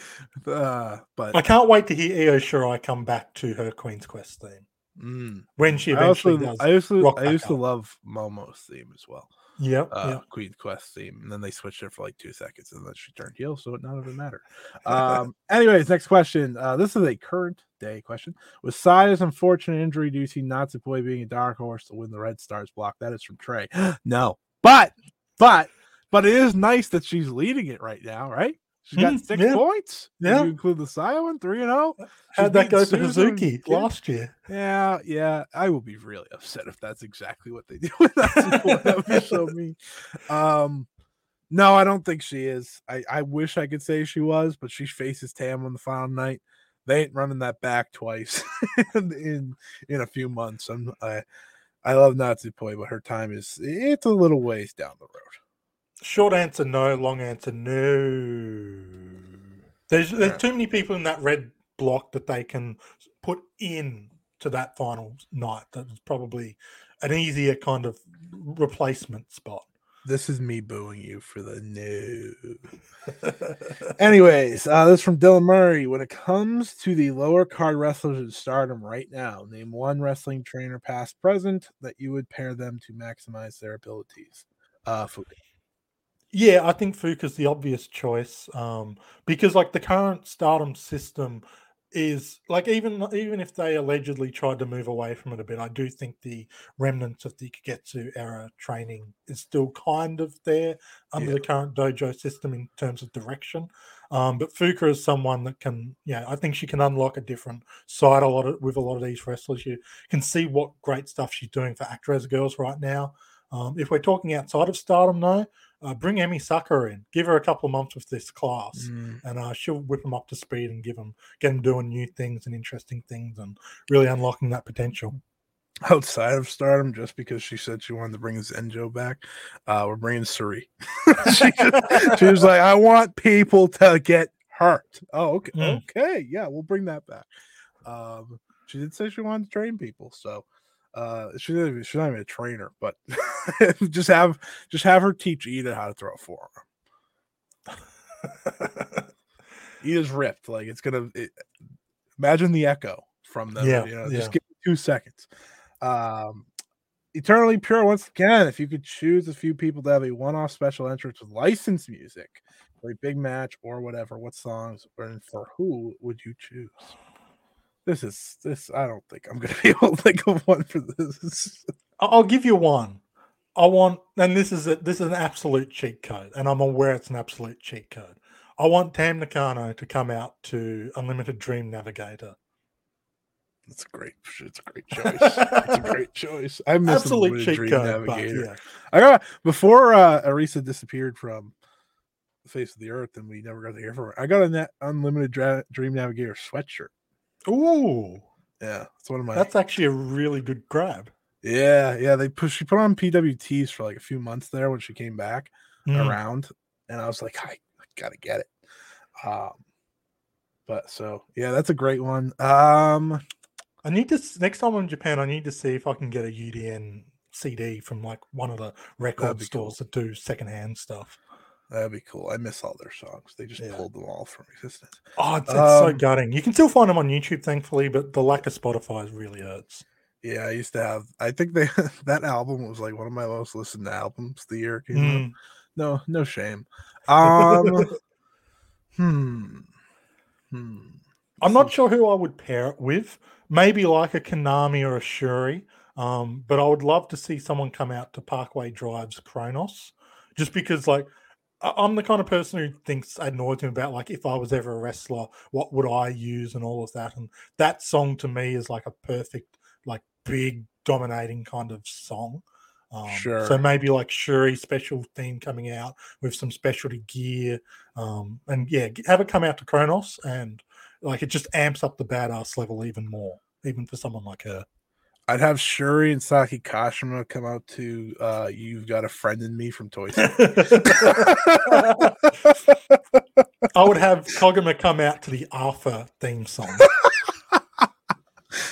uh, but I can't wait to hear Io Shirai come back to her Queen's Quest theme mm, when she I eventually also does. I used to I used to love Momo's theme as well. Yep, uh, yep. Queen's Quest theme, and then they switched it for like two seconds, and then she turned heel, so it none of it mattered. Um, anyways, next question. Uh, this is a current day question. With Saya's unfortunate injury, do you see Natsupoi being a dark horse to win the Red Stars block? That is from Trey. no, but but but it is nice that she's leading it right now, right? She's got Mm, six yeah. points. Yeah. you include the one, three and oh? zero. How'd that go to Kid. last year? Yeah, yeah. I will be really upset if that's exactly what they do with that would be so mean. Um, no, I don't think she is. I, I wish I could say she was, but she faces Tam on the final night. They ain't running that back twice in, in in a few months. I'm I I love Natsupoi, but her time is it's a little ways down the road. Short answer no, long answer no. There's Yeah. there's too many people in that red block that they can put in to that final night. That's probably an easier kind of replacement spot. this is me booing you for the no. Anyways, uh, this is from Dylan Murray. When it comes to the lower card wrestlers in stardom right now, name one wrestling trainer, past, present, that you would pair them to maximize their abilities. Uh, Fuka. Yeah, I think Fuka's the obvious choice um, because, like, the current stardom system is like even even if they allegedly tried to move away from it a bit, I do think the remnants of the Kagetsu era training is still kind of there under Yeah. the current dojo system in terms of direction. Um, but Fuka is someone that can, yeah, I think she can unlock a different side a lot of, with a lot of these wrestlers. You can see what great stuff she's doing for Actwres girl'Z right now. Um, if we're talking outside of Stardom, though, uh, bring Emi Sakura in, give her a couple of months with this class Mm, and uh, she'll whip them up to speed and give them get them doing new things and interesting things and really unlocking that potential. outside of stardom, just because she said she wanted to bring Zenjo back, uh, we're bringing Sareee. she, she was like, I want people to get hurt. Oh, okay. Mm. Okay. Yeah, we'll bring that back. Um, she did say she wanted to train people. So uh she's not even, she's not even a trainer, but just have just have her teach Ida how to throw a forearm. Ida's ripped. Like it's gonna it, imagine the echo from them. Yeah, you know, yeah. just give me two seconds. Um Eternally Pure, once again, if you could choose a few people to have a one-off special entrance with licensed music for a big match or whatever, what songs and for who would you choose? This is this. I don't think I'm gonna be able to think of one for this. I'll give you one. I want, and this is a, this is an absolute cheat code, and I'm aware it's an absolute cheat code. I want Tam Nakano to come out to Unlimited Dream Navigator. It's a great. It's a great choice. it's a great choice. I miss Absolute Unlimited cheat Dream code, Navigator. yeah. I got before uh, Arisa disappeared from the face of the earth, and we never got to hear from her. I got a net unlimited Dra- Dream Navigator sweatshirt. Ooh, Yeah, it's one of my. that's actually a really good grab. yeah, yeah. They put she put on PWTs for like a few months there when she came back Mm. around, and I was like, I, I gotta get it. Um, but so yeah, that's a great one. Um, I need to next time I'm in Japan. I need to see if I can get a UDN CD from like one of the record be cool. stores that do secondhand stuff. That'd be cool. I miss all their songs. They just Yeah. pulled them all from existence. Oh, it's, it's so Um, gutting. You can still find them on YouTube, thankfully, but the lack of Spotify really hurts. Yeah, I used to have. I think they that album was like one of my most listened to albums the year came out. Mm. No, no shame. Um, hmm, hmm. I'm not sure who I would pair it with. Maybe like a Konami or a Shuri. Um, but I would love to see someone come out to Parkway Drive's Kronos, just because like I'm the kind of person who thinks ad nauseum about like if I was ever a wrestler, what would I use and all of that. And that song to me is like a perfect, like big dominating kind of song. Um, So maybe like Shuri special theme coming out with some specialty gear, um, and yeah, have it come out to Kronos, and like it just amps up the badass level even more, even for someone like her. I'd have Shuri and Saki Kashima come out to uh You've Got a Friend in Me from Toy Story. I would have Koguma come out to the Alpha theme song.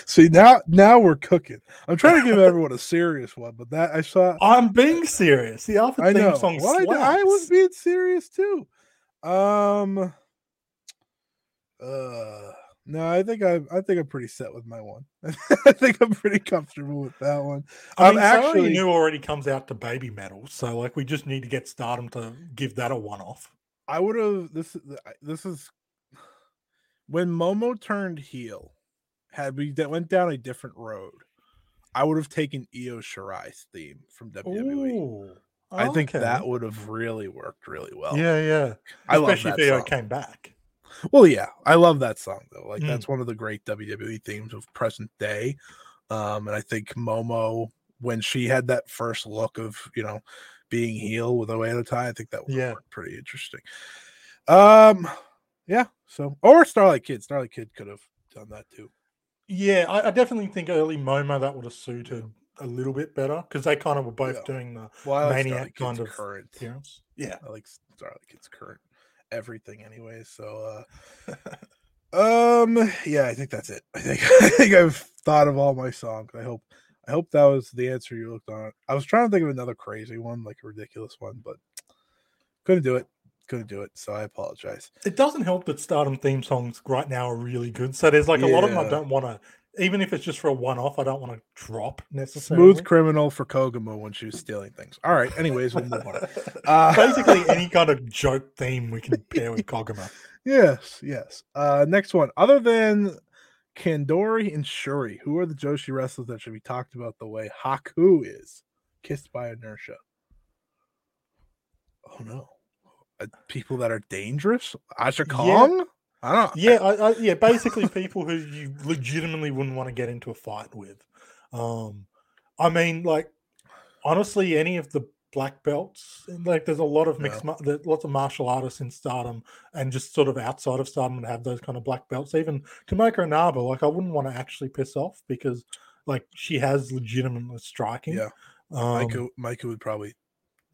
See now now we're cooking. I'm trying to give everyone a serious one, but that I saw I'm being serious. The Alpha theme know. song Well, I, I was being serious too. Um uh no, I think I I think I'm pretty set with my one. I think I'm pretty comfortable with that one. I am mean, actually- new already comes out to Baby Metal, so like we just need to get Stardom to give that a one-off. I would have this. This is when Momo turned heel. Had we that went down a different road, I would have taken Io Shirai's theme from WWE. Ooh, I think that would have really worked really well. yeah, yeah. I love Especially that if Io came back. Well, yeah, I love that song though. Like Mm. that's one of the great WWE themes of present day. Um, and I think Momo, when she had that first look of you know being heel with Oedo Tai, I think that would Yeah. pretty interesting. Um, yeah. So or Starlight Kid, Starlight Kid could have done that too. Yeah, I, I definitely think early Momo that would have suited a little bit better because they kind of were both Yeah. doing the Well, like Maniac Starlight kind Kid's of current. appearance. Yeah. I like Starlight Kid's current everything anyway. So uh um yeah, I think that's it. I think I think I've thought of all my songs. I hope I hope that was the answer you looked on. I was trying to think of another crazy one, like a ridiculous one, but couldn't do it. Couldn't do it. So I apologize. It doesn't help that Stardom theme songs right now are really good. So there's like a lot of them I don't want to, even if it's just for a one off, I don't want to drop necessarily. Smooth criminal for Koguma when she was stealing things. All right. Anyways, we'll move on. Uh, Basically, any kind of joke theme we can pair with Koguma. Yes, yes. Uh next one. Other than Kandori and Shuri, who are the Joshi wrestlers that should be talked about the way Haku is kissed by inertia? Oh no. Uh, people that are dangerous? Aja Kong? I don't Yeah, I, I, yeah. Basically, people who you legitimately wouldn't want to get into a fight with. Um, I mean, like honestly, any of the black belts. Like, there's a lot of mixed, mar- there- lots of martial artists in Stardom, and just sort of outside of Stardom that have those kind of black belts. Even Tomoka Inaba, like, I wouldn't want to actually piss off because, like, she has legitimate striking. Yeah. Um, Maika, Maika would probably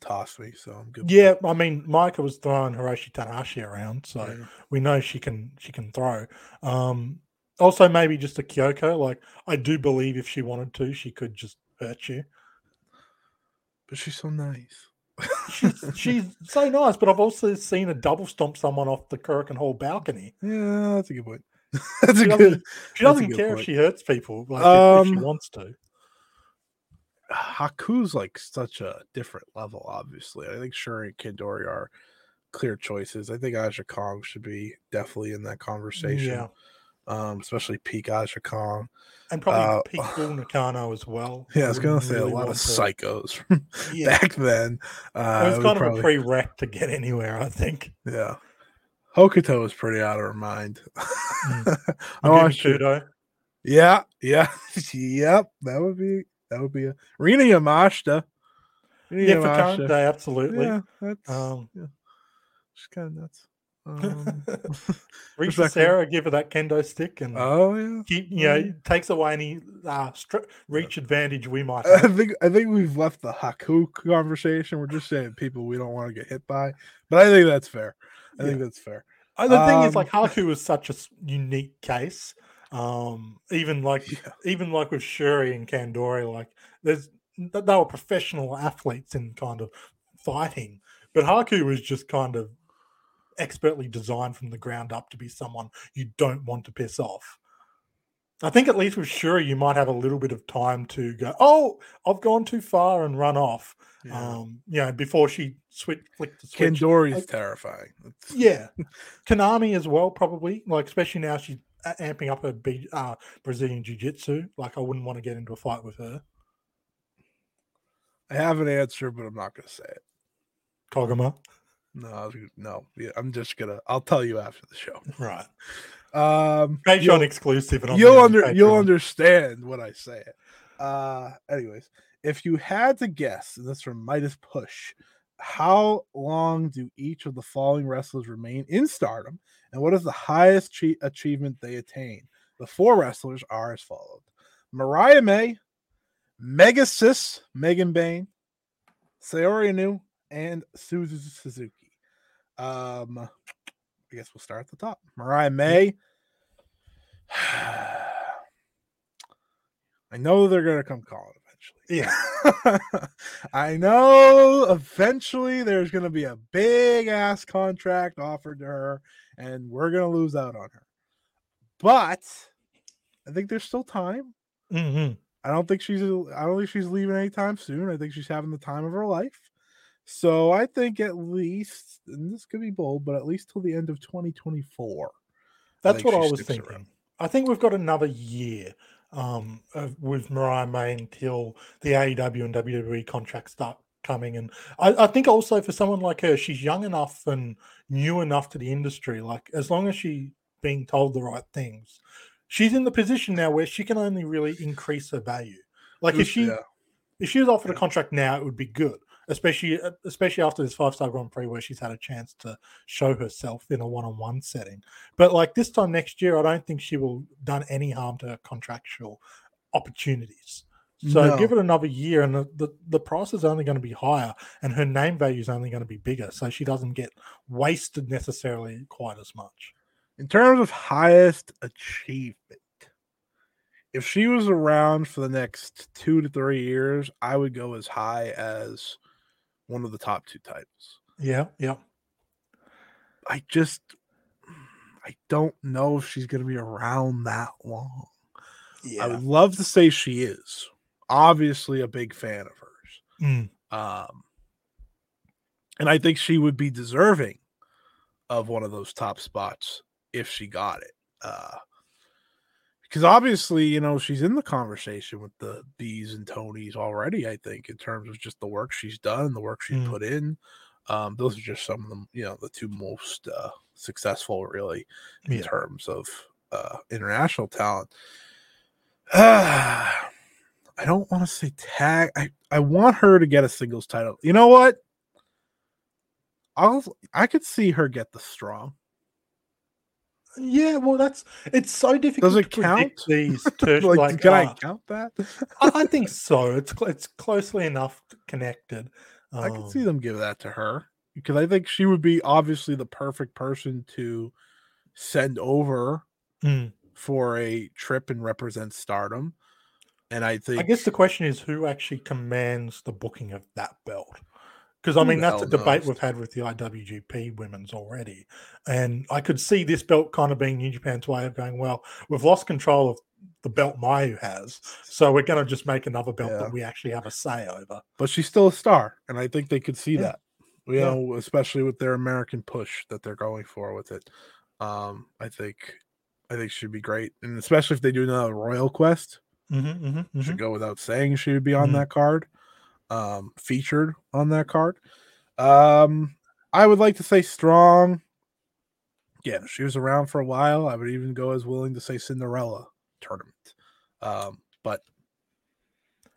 toss me, so I'm good. yeah, I mean, Maika was throwing Hiroshi Tanahashi around, so. Yeah. we know she can she can throw. Um, also, maybe just a Kyoko. Like I do believe if she wanted to, she could just hurt you. But she's so nice. She's she's so nice, but I've also seen a double stomp someone off the Korakuen Hall balcony. yeah, that's a good point. that's She a doesn't, good she doesn't care if she hurts people, like if, if she Um, wants to. Haku's like such a different level, obviously. I think Shuri and Kandori are clear choices. I think Aja Kong should be definitely in that conversation. Yeah, Um, especially peak Aja Kong. and probably uh, Pete Bull Nakano as well. Yeah, I was gonna say really a lot of to- psychos from Yeah, back then. Uh, it was kind of probably- a prereq to get anywhere. I think. yeah. Hokuto was pretty out of her mind. Mm. I watched it. Kudo. Yeah, yeah, yep. That would be that would be a Rina Yamashita. Rina Yeah, for current Yamashita. day, absolutely. Yeah, that's Um, she's kind of nuts. Um, Reach. Sarah, give her that kendo stick, and oh yeah, keep you know yeah. takes away any uh, str- reach advantage we might I have. think I think we've left the Haku conversation. We're just saying people we don't want to get hit by, but I think that's fair. I think that's fair. Uh, the thing is, um, like Haku was such a unique case. Um, even like Yeah. even like with Shuri and Kandori, like there's th- they were professional athletes in kind of fighting, but Haku was just kind of expertly designed from the ground up to be someone you don't want to piss off. I think at least with Shuri, you might have a little bit of time to go, oh, I've gone too far and run off. Yeah. Um, you know, before she switch flicked the switch. Kandori's like- terrifying. Yeah, Konami as well, probably. Like, especially now she's amping up her B, uh, Brazilian Jiu Jitsu. Like, I wouldn't want to get into a fight with her. I have an answer, but I'm not going to say it. Koguma, No, no. Yeah, I'm just gonna. I'll tell you after the show. right? Um, Patreon you'll- exclusive. And you'll under you'll understand when I say it. Uh, anyways, if you had to guess, and this from Midas Push, how long do each of the following wrestlers remain in Stardom, and what is the highest achievement they attain? The four wrestlers are as followed: Mariah May, Mega Sis, Megan Bayne, Saori Anou, and Suzu Suzuki. Um, I guess we'll start at the top. Mariah May. I know they're gonna come calling eventually. Yeah. I know eventually there's gonna be a big ass contract offered to her, and we're gonna lose out on her. But I think there's still time. Mhm. I don't think she's I don't think she's leaving anytime soon. I think she's having the time of her life. So I think at least, and this could be bold, but at least till the end of 2024. That's think what I was thinking. around. I think we've got another year um, with Mariah May until the AEW and WWE contracts start coming. And I, I think also for someone like her, she's young enough and new enough to the industry. Like as long as she's being told the right things, she's in the position now where she can only really increase her value. Like if she Yeah. if she was offered a contract now, it would be good, especially uh, especially after this five star Grand Prix where she's had a chance to show herself in a one on one setting. But like this time next year, I don't think she will done any harm to her contractual opportunities. So No. give it another year, and the, the, the price is only going to be higher, and her name value is only going to be bigger, so she doesn't get wasted necessarily quite as much. in terms of highest achievement, if she was around for the next two to three years, I would go as high as one of the top two titles. Yeah, yeah. I just I don't know if she's going to be around that long. Yeah. I would love to say she is. Obviously, a big fan of hers. Mm. Um, and I think she would be deserving of one of those top spots if she got it. Uh, because obviously, you know, she's in the conversation with the bees and Tonys already, I think, in terms of just the work she's done, the work she's Mm. put in. Um, those are just some of them, you know, the two most uh, successful, really, in Yeah. terms of uh, international talent. I don't want to say tag. I, I want her to get a singles title. You know what? I'll I could see her get the strong. Yeah, well, that's it's so difficult. Does it to count? These ter- like, like, can I uh, count that? I, I think so. It's it's closely enough connected. I can see Um, them give that to her because I think she would be obviously the perfect person to send over mm. for a trip and represent stardom. And I think I guess the question is who actually commands the booking of that belt. Because I mean that's a debate knows? we've had with the IWGP women's already, and I could see this belt kind of being New Japan's way of going. Well, we've lost control of the belt Mayu has, so we're going to just make another belt Yeah. that we actually have a say over. but she's still a star, and I think they could see Yeah. that. You Yeah. know, especially with their American push that they're going for with it. Um, I think I think she'd be great. And especially if they do another Royal Quest, Mm-hmm, mm-hmm, should go without saying she would be on Mhm. that card. Um, featured on that card. Um, I would like to say strong. Yeah, she was around for a while. I would even go as willing to say Cinderella tournament. Um, but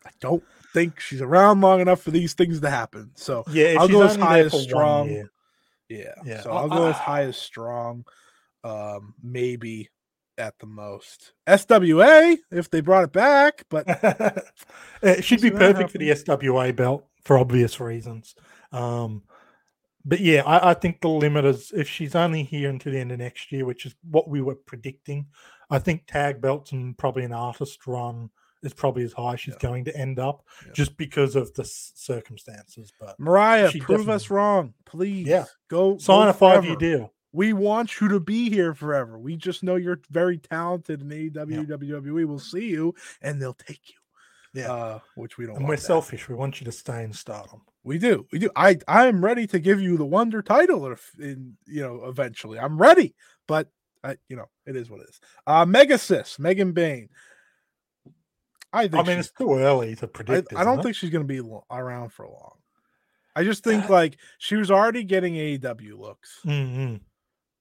I don't think she's around long enough for these things to happen. So Yeah, I'll go as high as strong. yeah, Yeah, So I'll go as high as strong. Um, maybe at the most SWA if they brought it back, but Uh, she'd be perfect for the SWA belt for obvious reasons. Um, but yeah, I, I think the limit is if she's only here until the end of next year, which is what we were predicting. I think tag belts and probably an artist run is probably as high as she's Yeah. going to end up, Yeah. just because of the s- circumstances. But Mariah, prove us wrong, please. Yeah. go sign go a five year deal. We want you to be here forever. We just know you're very talented in AEW, WWE. We'll see you, and they'll take you. Yeah. uh, which we don't. And want we're that. selfish. We want you to stay in stardom. We do. We do. I I am ready to give you the Wonder title if in you know eventually. I'm ready, but I you know it is what it is. Uh, Mega Sis, Megan Bayne. I think I mean, it's too early to predict. I don't isn't it? think she's going to be lo- around for long. I just think like she was already getting AEW looks, Mhm.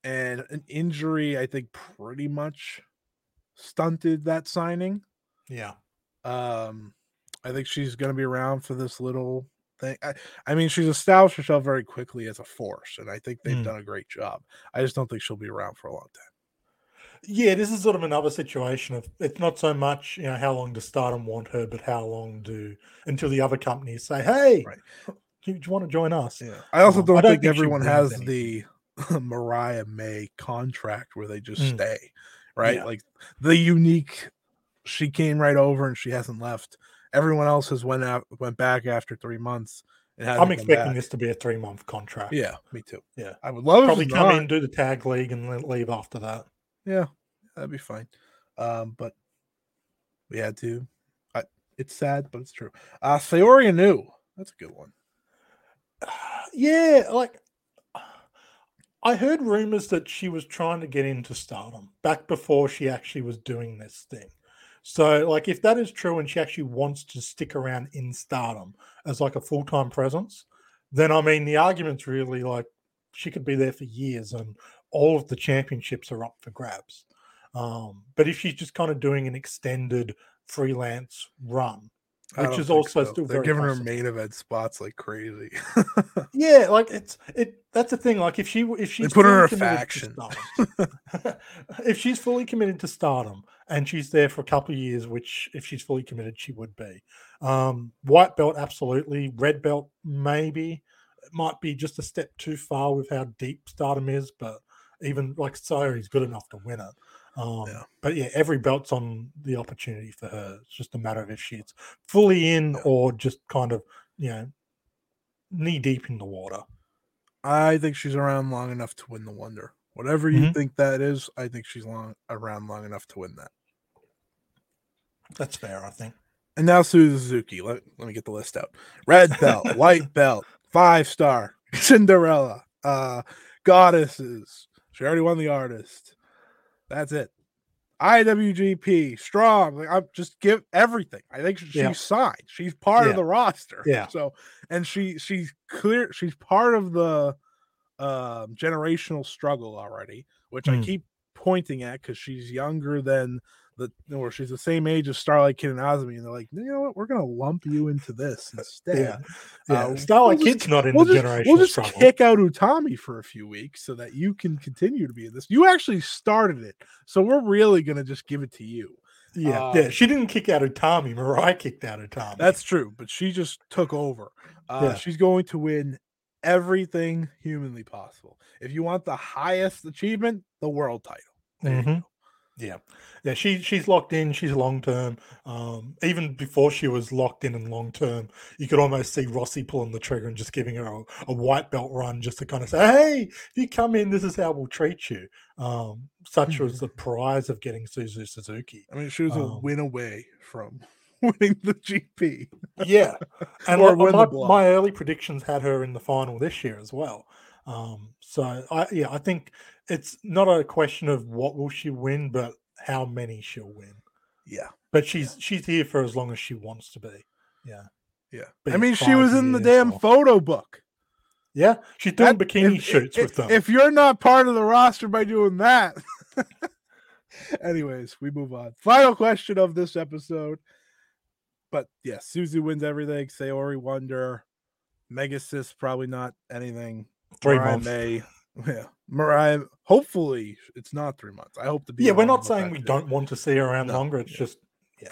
And an injury I think pretty much stunted that signing. Yeah. Um, I think she's going to be around for this little thing. I, I mean, she's established herself very quickly as a force, and I think they've Mm. done a great job. I just don't think she'll be around for a long time. Yeah, this is sort of another situation of it's not so much you know how long does Stardom want her, but how long do until the other companies say, "Hey, Right. do you, want to join us?" Yeah. I also Um, I don't, don't think, think everyone has the Mariah May contract where they just Mm. stay, right? Yeah. Like the unique. She came right over and she hasn't left. Everyone else has went out, went back after three months. And I'm expecting back. this to be a three month contract. Yeah, me too. Yeah. I would love probably come not. in, do the tag league, and leave after that. Yeah, that'd be fine. Um, but we had to. I, it's sad, but it's true. Uh Saori Anou. That's a good one. yeah, like I heard rumors that she was trying to get into Stardom back before she actually was doing this thing. So, like, if that is true and she actually wants to stick around in Stardom as like a full time presence, then I mean, the argument's really like she could be there for years and all of the championships are up for grabs. Um, but if she's just kind of doing an extended freelance run, which is also so. still they're giving her main event spots like crazy. Yeah, like it's it. That's the thing. Like if she if she's put her in a faction. Stardom- if she's fully committed to Stardom and she's there for a couple of years, which if she's fully committed, she would be. Um, white belt, absolutely. Red belt, maybe. It might be just a step too far with how deep Stardom is, but even like Saori's good enough to win it. Um, Yeah. But yeah, every belt's on the opportunity for her. It's just a matter of if she's fully in Yeah. or just kind of, you know, knee deep in the water. I think she's around long enough to win the Wonder. Whatever you Mhm. think that is, I think she's long around long enough to win that. That's fair, I think. And now Suzuki. Let, let me get the list out. Red belt, white belt, five star, Cinderella, uh, goddesses. She already won the artist. That's it. IWGP, strong. Like I'm just give everything. I think she- she's Yeah. signed. She's part Yeah. of the roster. Yeah. So and she she's clear. She's part of the um generational struggle already, which I Mm. keep pointing at because she's younger than the or she's the same age as Starlight Kid and Azumi, and they're like, you know what, we're gonna lump you into this instead. Yeah. Yeah. Uh, Starlight we'll Kid's not in we'll the just, generational we'll just struggle. kick out Utami for a few weeks so that you can continue to be in this. You actually started it, so we're really gonna just give it to you. Yeah, Uh, yeah. She didn't kick out Utami. Mariah kicked out Utami. That's true, but she just took over. Uh, Yeah. She's going to win everything humanly possible. If you want the highest achievement, the world title. Mhm. go. Yeah, yeah. She she's locked in. She's long term. Um, even before she was locked in and long term, you could almost see Rossy pulling the trigger and just giving her a, a white belt run, just to kind of say, "Hey, if you come in, this is how we'll treat you." Um, such was the prize of getting Suzu Suzuki. I mean, she was a Um, win away from winning the GP. Yeah, and Or like, my, my early predictions had her in the final this year as well. Um, so I yeah, I think it's not a question of what will she win, but how many she'll win. Yeah, But she's she's here for as long as she wants to be. Yeah, yeah. Be I mean, she was in the damn or- photo book. yeah, she's doing That- bikini if- shoots if, with them. If you're not part of the roster by doing that. Anyways, we move on. Final question of this episode. But yes, Suzu wins everything. Saori Wonder. Megasis probably not anything. Three months. May. Yeah. Mariah. Hopefully it's not three months. I hope to be Yeah, we're not saying we don't want to see her around No, longer. It's yeah. just yeah,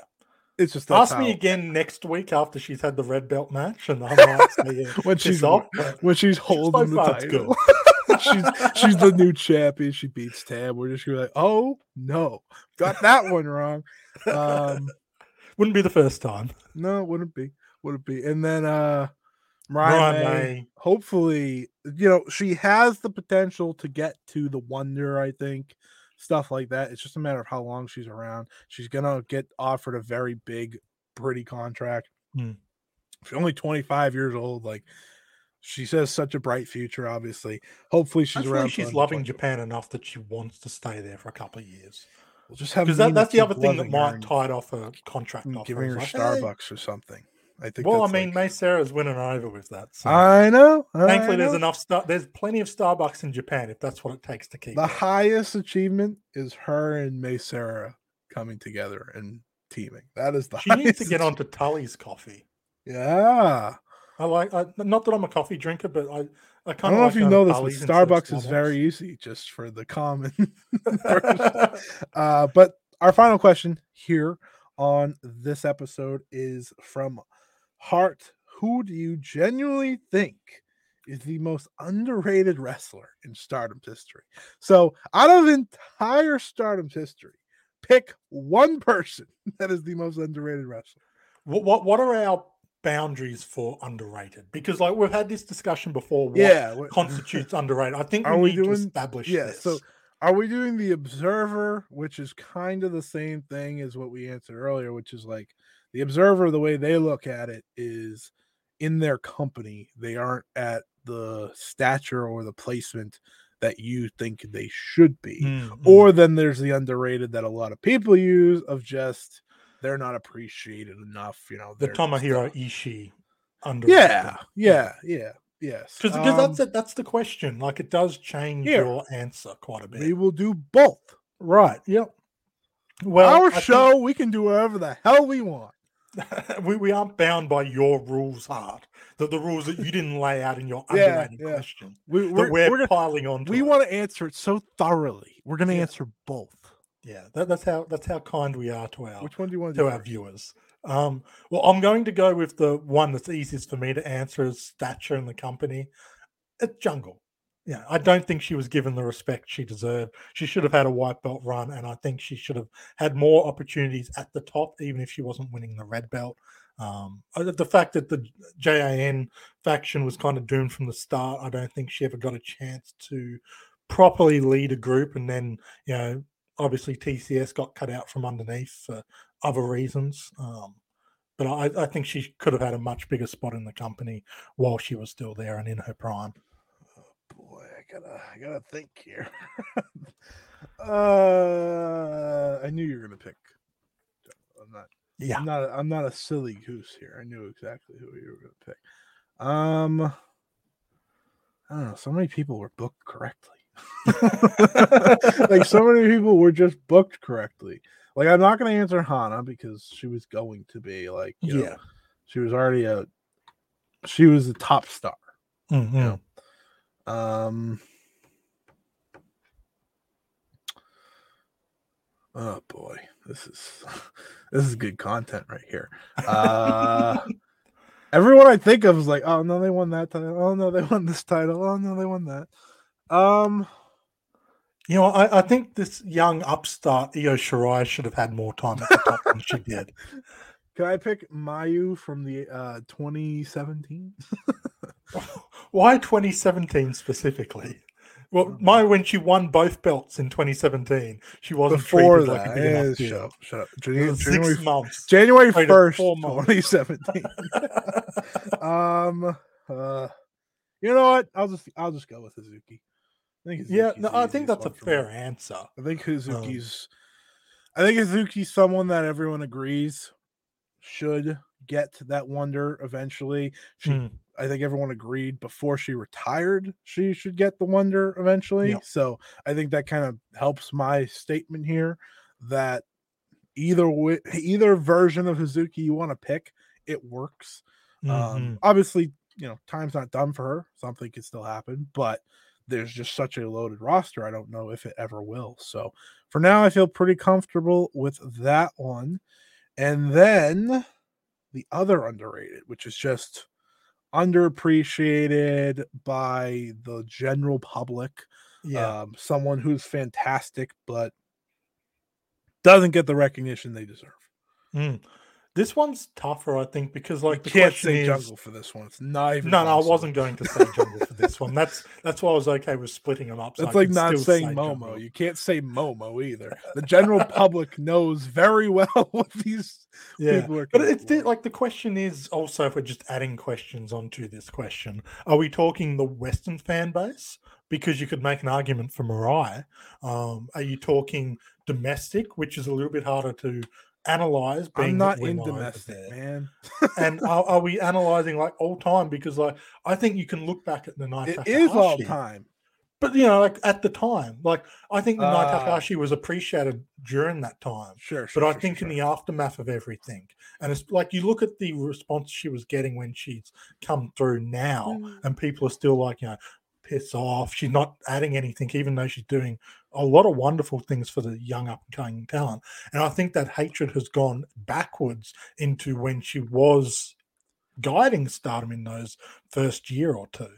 It's just ask me again next week after she's had the red belt match, and I'm yeah, when she's off. when she's holding the far, it's title. she's she's the new champion. She beats Tam. We're just gonna be like, oh no, got that one wrong. Um, Wouldn't be the first time. no, it wouldn't be, wouldn't be. And then uh, Mariah Mariah May, May. hopefully, you know, she has the potential to get to the wonder. I think stuff like that. It's just a matter of how long she's around. She's gonna get offered a very big, pretty contract. Hmm. She's only 25 years old. Like she says, such a bright future. Obviously, hopefully she's Hopefully around. she's loving Japan enough that she wants to stay there for a couple of years. We'll just have Because that, that's the other thing that might it off a contract giving her like, hey, Starbucks or something. I think. Well, I mean, like- May Sarah's winning over with that. So. I know. Thankfully, I there's enough. Star- there's plenty of Starbucks in Japan if that's what it takes to keep. The her. highest achievement is her and May Sarah coming together and teaming. That is the She needs to get onto Tully's coffee. Yeah. I like. I, not that I'm a coffee drinker, but I. I I don't know of if you know this, but Starbucks is very easy just for the common. uh, but our final question here on this episode is from Hart. Who do you genuinely think is the most underrated wrestler in Stardom's history? So, out of entire Stardom's history, pick one person that is the most underrated wrestler. What, what What are our boundaries for underrated? Because like we've had this discussion before. What yeah, constitutes underrated? I think Are we we need to doing- establish yeah. this. So, are we doing the observer, which is kind of the same thing as what we answered earlier, which is like the observer, the way they look at it is in their company, they aren't at the stature or the placement that you think they should be. Mm, mm. Or then there's the underrated that a lot of people use of just they're not appreciated enough, you know. the they're just, Tomohiro uh, Ishii underrated. Yeah, yeah, yeah, yes. Because Um, that's it. That's the question. Like it does change here. your answer quite a bit. we will do both. Right. Yep. Well, Our I think- show, we can do whatever the hell we want. we, we aren't bound by your rules, Hart. The, the rules that you didn't lay out in your Yeah, yeah. question. We, That we're, we're, we're piling on. we it. want to answer it so thoroughly. We're going to Yeah. answer both. Yeah, that, that's how that's how kind we are to our Which one do you want to to our first? viewers. Um, well, I'm going to go with the one that's easiest for me to answer is stature in the company. It's Jungle. Yeah, I don't think she was given the respect she deserved. She should have had a white belt run, and I think she should have had more opportunities at the top, even if she wasn't winning the red belt. Um, the fact that the JAN faction was kind of doomed from the start, I don't think she ever got a chance to properly lead a group. And then, you know, obviously TCS got cut out from underneath for other reasons. Um, but I, I, think she could have had a much bigger spot in the company while she was still there and in her prime. Gotta, I gotta think here. uh, I knew you were gonna pick. I'm not. Yeah, I'm not. I'm not a silly goose here. I knew exactly who you were gonna pick. Um, I don't know. So many people were booked correctly. like so many people were just booked correctly. Like I'm not to answer Hana because she was going to be like, yeah, know, she was already a, she was a top star. Mm-hmm. You know? Um. Oh boy, this is this is good content right here. Uh everyone I think of is like, oh no, they won that title. Oh no, they won this title. Oh no, they won that. Um, you know, I, I think this young upstart Io Shirai should have had more time at the top than she did. Can I pick Mayu from the uh 2017? Why 2017 specifically? Well, my when she won both belts in 2017. She wasn't before that. Like yeah, shut up, shut up. January, January, six months. January 1st, 2017. um, uh, you know what? I'll just I'll just go with Hazuki. I think yeah, no, I think that's a fair me. answer. I think Hazuki's. Um, I think Hazuki's someone that everyone agrees should get that wonder eventually. She, hmm. I think everyone agreed before she retired she should get the wonder eventually. So I think that kind of helps my statement here that either way, either version of Hazuki you want to pick, it works. Um, mm-hmm. Um, obviously, you know, time's not done for her. Something could still happen, but there's just such a loaded roster. I don't know if it ever will. So for now, I feel pretty comfortable with that one. And then the other underrated, which is just underappreciated by the general public. Yeah. Um, someone who's fantastic, but doesn't get the recognition they deserve. Mm. This one's tougher, I think, because like the can't say is, jungle for this one. It's not even. No, no, I wasn't going to say jungle for this one. That's that's why I was okay with splitting them up. So That's like not saying say Momo. Jungle. You can't say Momo either. The general public knows very well what these yeah. people are. But it's the, like the question is also if we're just adding questions onto this question, are we talking the Western fan base? Because you could make an argument for Mariah. Um, are you talking domestic, which is a little bit harder to analyze being I'm not in domestic, man. and are, are, we analyzing like all time? Because like I think you can look back at the night. It is all time. But you know, like at the time, like I think the uh, Nanae Takahashi was appreciated during that time. Sure, sure but I think sure. in the aftermath of everything, and it's like you look at the response she was getting when she's come through now, mm. and people are still like, you know, piss off. She's not adding anything, even though she's doing a lot of wonderful things for the young up and coming talent. And I think that hatred has gone backwards into when she was guiding stardom in those first year or two.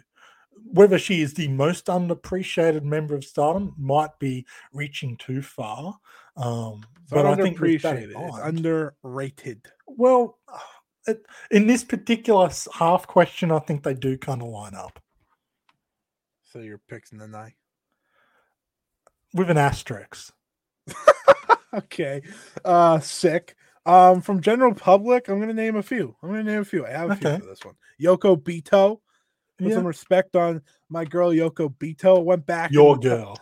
Whether she is the most underappreciated member of stardom might be reaching too far. Um, but I think appreciated, it's underrated. Well, it, in this particular half question, I think they do kind of line up. So you're picking the night with an asterisk. okay. Uh sick. Um from general public, I'm gonna name a few. I'm gonna name a few. I have a okay. few for this one. Yoko Bito. Put yeah. some respect on my girl Yoko Bito. Went back. Your girl.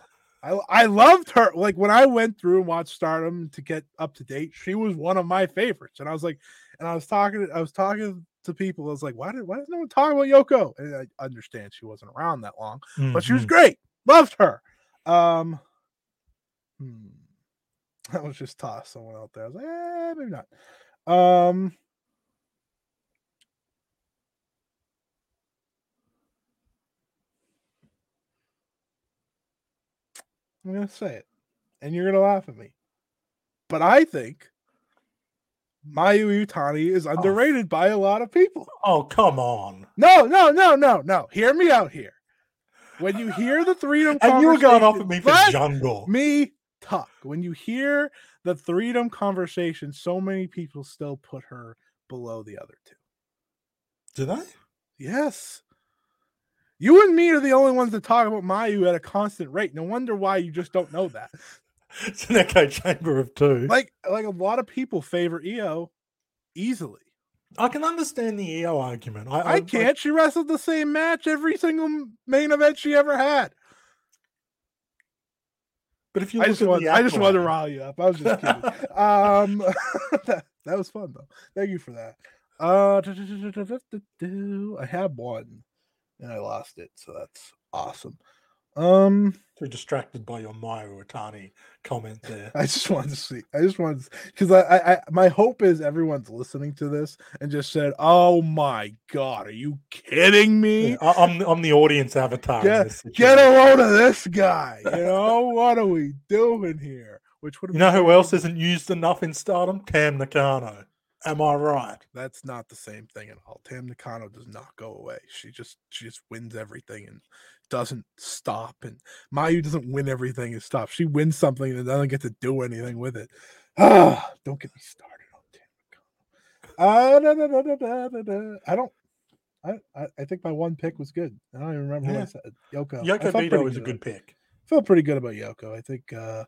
I, I loved her. Like when I went through and watched Stardom to get up to date, she was one of my favorites. And I was like, and I was talking, I was talking to people. I was like, why did why does no one talk about Yoko? And I understand she wasn't around that long, mm-hmm. but she was mm-hmm. great. Loved her. Um, Hmm. That was just toss someone out there. I was like, eh, maybe not. Um, I'm gonna say it, and you're gonna laugh at me. But I think Mayu Iwatani is oh. underrated oh. by a lot of people. Oh, come on. No, no, no, no, no. Hear me out here. when you hear the Threedom and you going off at me for jungle. me talk. When you hear the Threedom conversation, so many people still put her below the other two. Did I? Yes. You and me are the only ones that talk about Mayu at a constant rate. No wonder why you just don't know that. It's an echo chamber of two. Like like a lot of people favor Io easily. I can understand the Io argument. I, I can't. She wrestled the same match every single main event she ever had. but if you I just want I just wanted to rile you up. I was just kidding. um that, that was fun though. Thank you for that. Uh I have one and I lost it, so that's awesome. Um too distracted by your Mayu Iwatani comment there. I just wanted to see. I just wanted because I, I, I, my hope is everyone's listening to this and just said, "Oh my god, are you kidding me? Yeah, I, am I'm the audience avatar. Get- Get a load of this guy! You know what are we doing here?" Which would You know who else isn't used enough in Stardom? Tam Nakano. Am I right? That's not the same thing at all. Tam Nakano does not go away. She just she just wins everything and doesn't stop. And Mayu doesn't win everything and stop. She wins something and doesn't get to do anything with it. Ah, don't get me started on Tam Nakano. Uh, da. I don't. I, I I think my one pick was good. I don't even remember what I said. Yoko. Yoko Bito pretty is a good pick. felt pretty good about Yoko. I think uh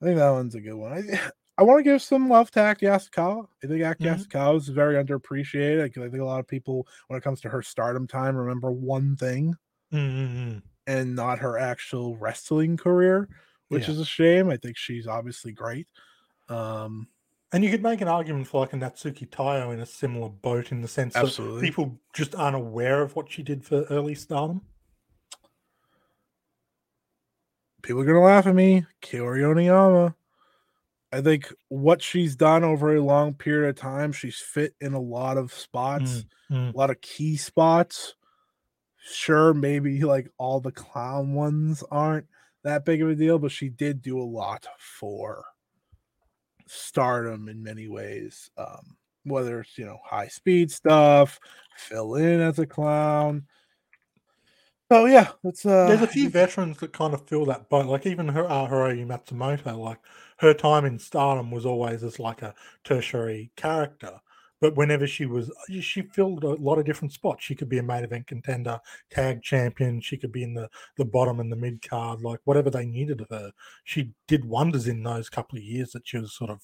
I think that one's a good one. I I want to give some love to Act Yasukawa. I think Act Mhm. Yasukawa is very underappreciated. I, I think a lot of people, when it comes to her stardom time, remember one thing Mm-mm-mm. and not her actual wrestling career, which Yeah. is a shame. I think she's obviously great. Um, And you could make an argument for like a Natsuki Taiyo in a similar boat in the sense Absolutely. that people just aren't aware of what she did for early Stardom. people are gonna laugh at me. Kaori Yoneyama. I think what she's done over a long period of time, she's fit in a lot of spots. Mm, a lot of key spots. Sure, maybe like all the clown ones aren't that big of a deal, but she did do a lot for stardom in many ways. Um, whether it's you know high speed stuff, fill in as a clown. So yeah, it's uh There's a few veterans that kind of fill that boat. Like even her uh, Hiroyo Matsumoto, like her time in Stardom was always as like a tertiary character. But whenever she was, she filled a lot of different spots. She could be a main event contender, tag champion. She could be in the the bottom and the mid card, like whatever they needed of her. She did wonders in those couple of years that she was sort of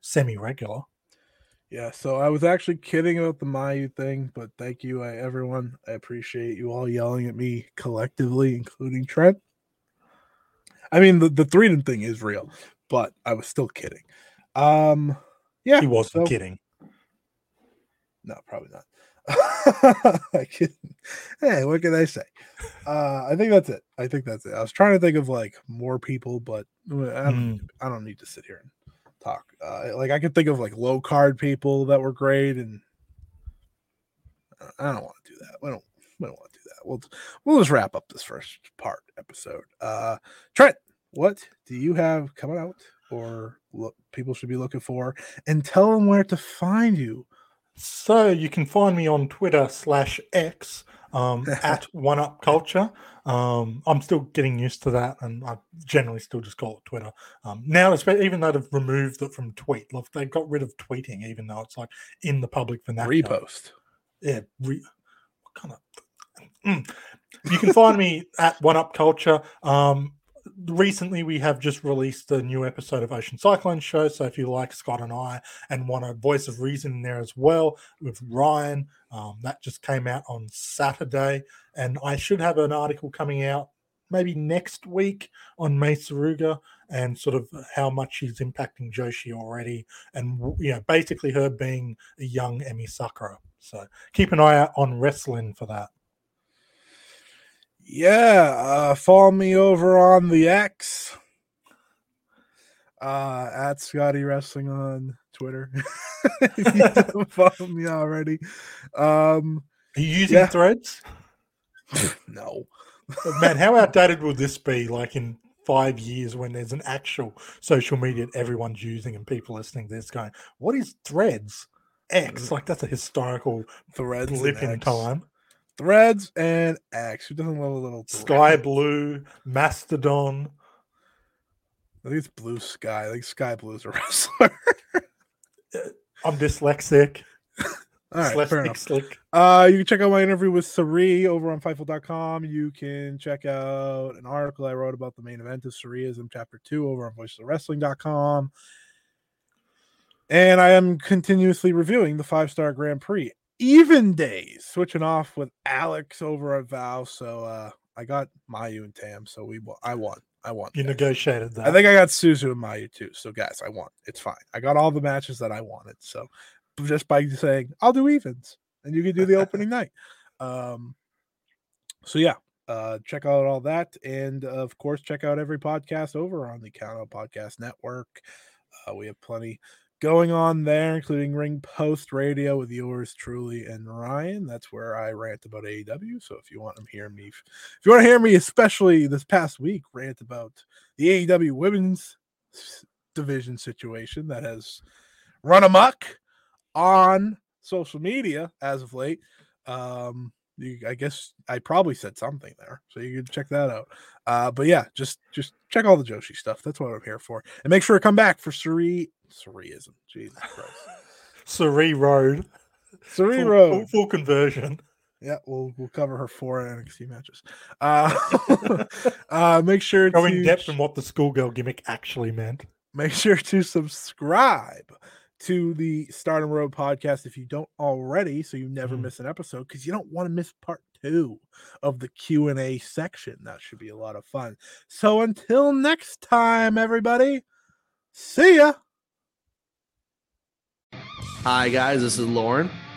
semi regular. Yeah, so I was actually kidding about the Mayu thing, but thank you, I, everyone. I appreciate you all yelling at me collectively, including Trent. I mean, the, the freedom thing is real, but I was still kidding. Um, yeah, He wasn't so- kidding. No, probably not. I kid- hey, what can I say? Uh, I think that's it. I think that's it. I was trying to think of like more people, but uh, I don't, Mm. I don't need to sit here and talk. Uh, like I could think of like low card people that were great, and I don't want to do that. We don't. We don't want to do that. We'll we'll just wrap up this first part episode. Uh, Trent, what do you have coming out, or look people should be looking for, and tell them where to find you. So you can find me on Twitter slash X um, at One Up Culture. Um, I'm still getting used to that, and I generally still just call it Twitter. Um, now, even though they've removed it from tweet, like they got rid of tweeting, even though it's like in the public vernacular. Repost. Yeah, re- what kind of? Mm. You can find me at One Up Culture. Um, recently, we have just released a new episode of Ocean Cyclone Show. So if you like Scott and I and want a voice of reason there as well with Ryan, um, that just came out on Saturday, and I should have an article coming out maybe next week on Saruga and sort of how much she's impacting Joshi already, and you know basically her being a young Emi Sakura. So keep an eye out on wrestling for that. Yeah, uh, follow me over on the X. Uh, at Scotty Wrestling on Twitter. if you don't follow me already. Um, Are you using Yeah. threads? no. Man, how outdated will this be like in five years when there's an actual social media that everyone's using and people listening to this going, What is threads? X, like that's a historical thread blip in time. Threads and X. Who doesn't love a little Sky? Blue, Mastodon. I think it's Blue Sky. I think Sky Blue is a wrestler. I'm dyslexic. All right, fair enough. slick. Uh, you can check out my interview with Sareee over on Fightful.com. You can check out an article I wrote about the main event of Sareee-ISM Chapter 2 over on VoicesOfWrestling.com. And I am continuously reviewing the five star Grand Prix. Even days, switching off with Alex over at Vow. So uh I got Mayu and Tam, so we. I won. I won. You guys. negotiated that. I think I got Suzu and Mayu too. So guys, I won. It's fine. I got all the matches that I wanted. So just by saying I'll do evens and you can do the opening night. Um so yeah, uh check out all that and of course check out every podcast over on the Count Out Podcast Network. Uh, we have plenty going on there, including Ring Post Radio with yours truly and Ryan. That's where I rant about AEW. So if you want to hear me, if you want to hear me, especially this past week, rant about the AEW women's division situation that has run amok on social media as of late. Um, you, I guess I probably said something there, so you can check that out. Uh, but yeah, just just check all the Joshi stuff. That's what I'm here for, and make sure to come back for Suri Suriism. Jesus Christ, Surrey Road. Suri Full, Road. full, full conversion. Yeah, we'll we'll cover her four NXT matches. Uh, uh, make sure Go to in depth in what the schoolgirl gimmick actually meant. make sure to subscribe to the Stardom Road podcast if you don't already, so you never Mhm. miss an episode because you don't want to miss part two of the Q and A section. That should be a lot of fun. So until next time, everybody, see ya. Hi, guys. This is Lauren,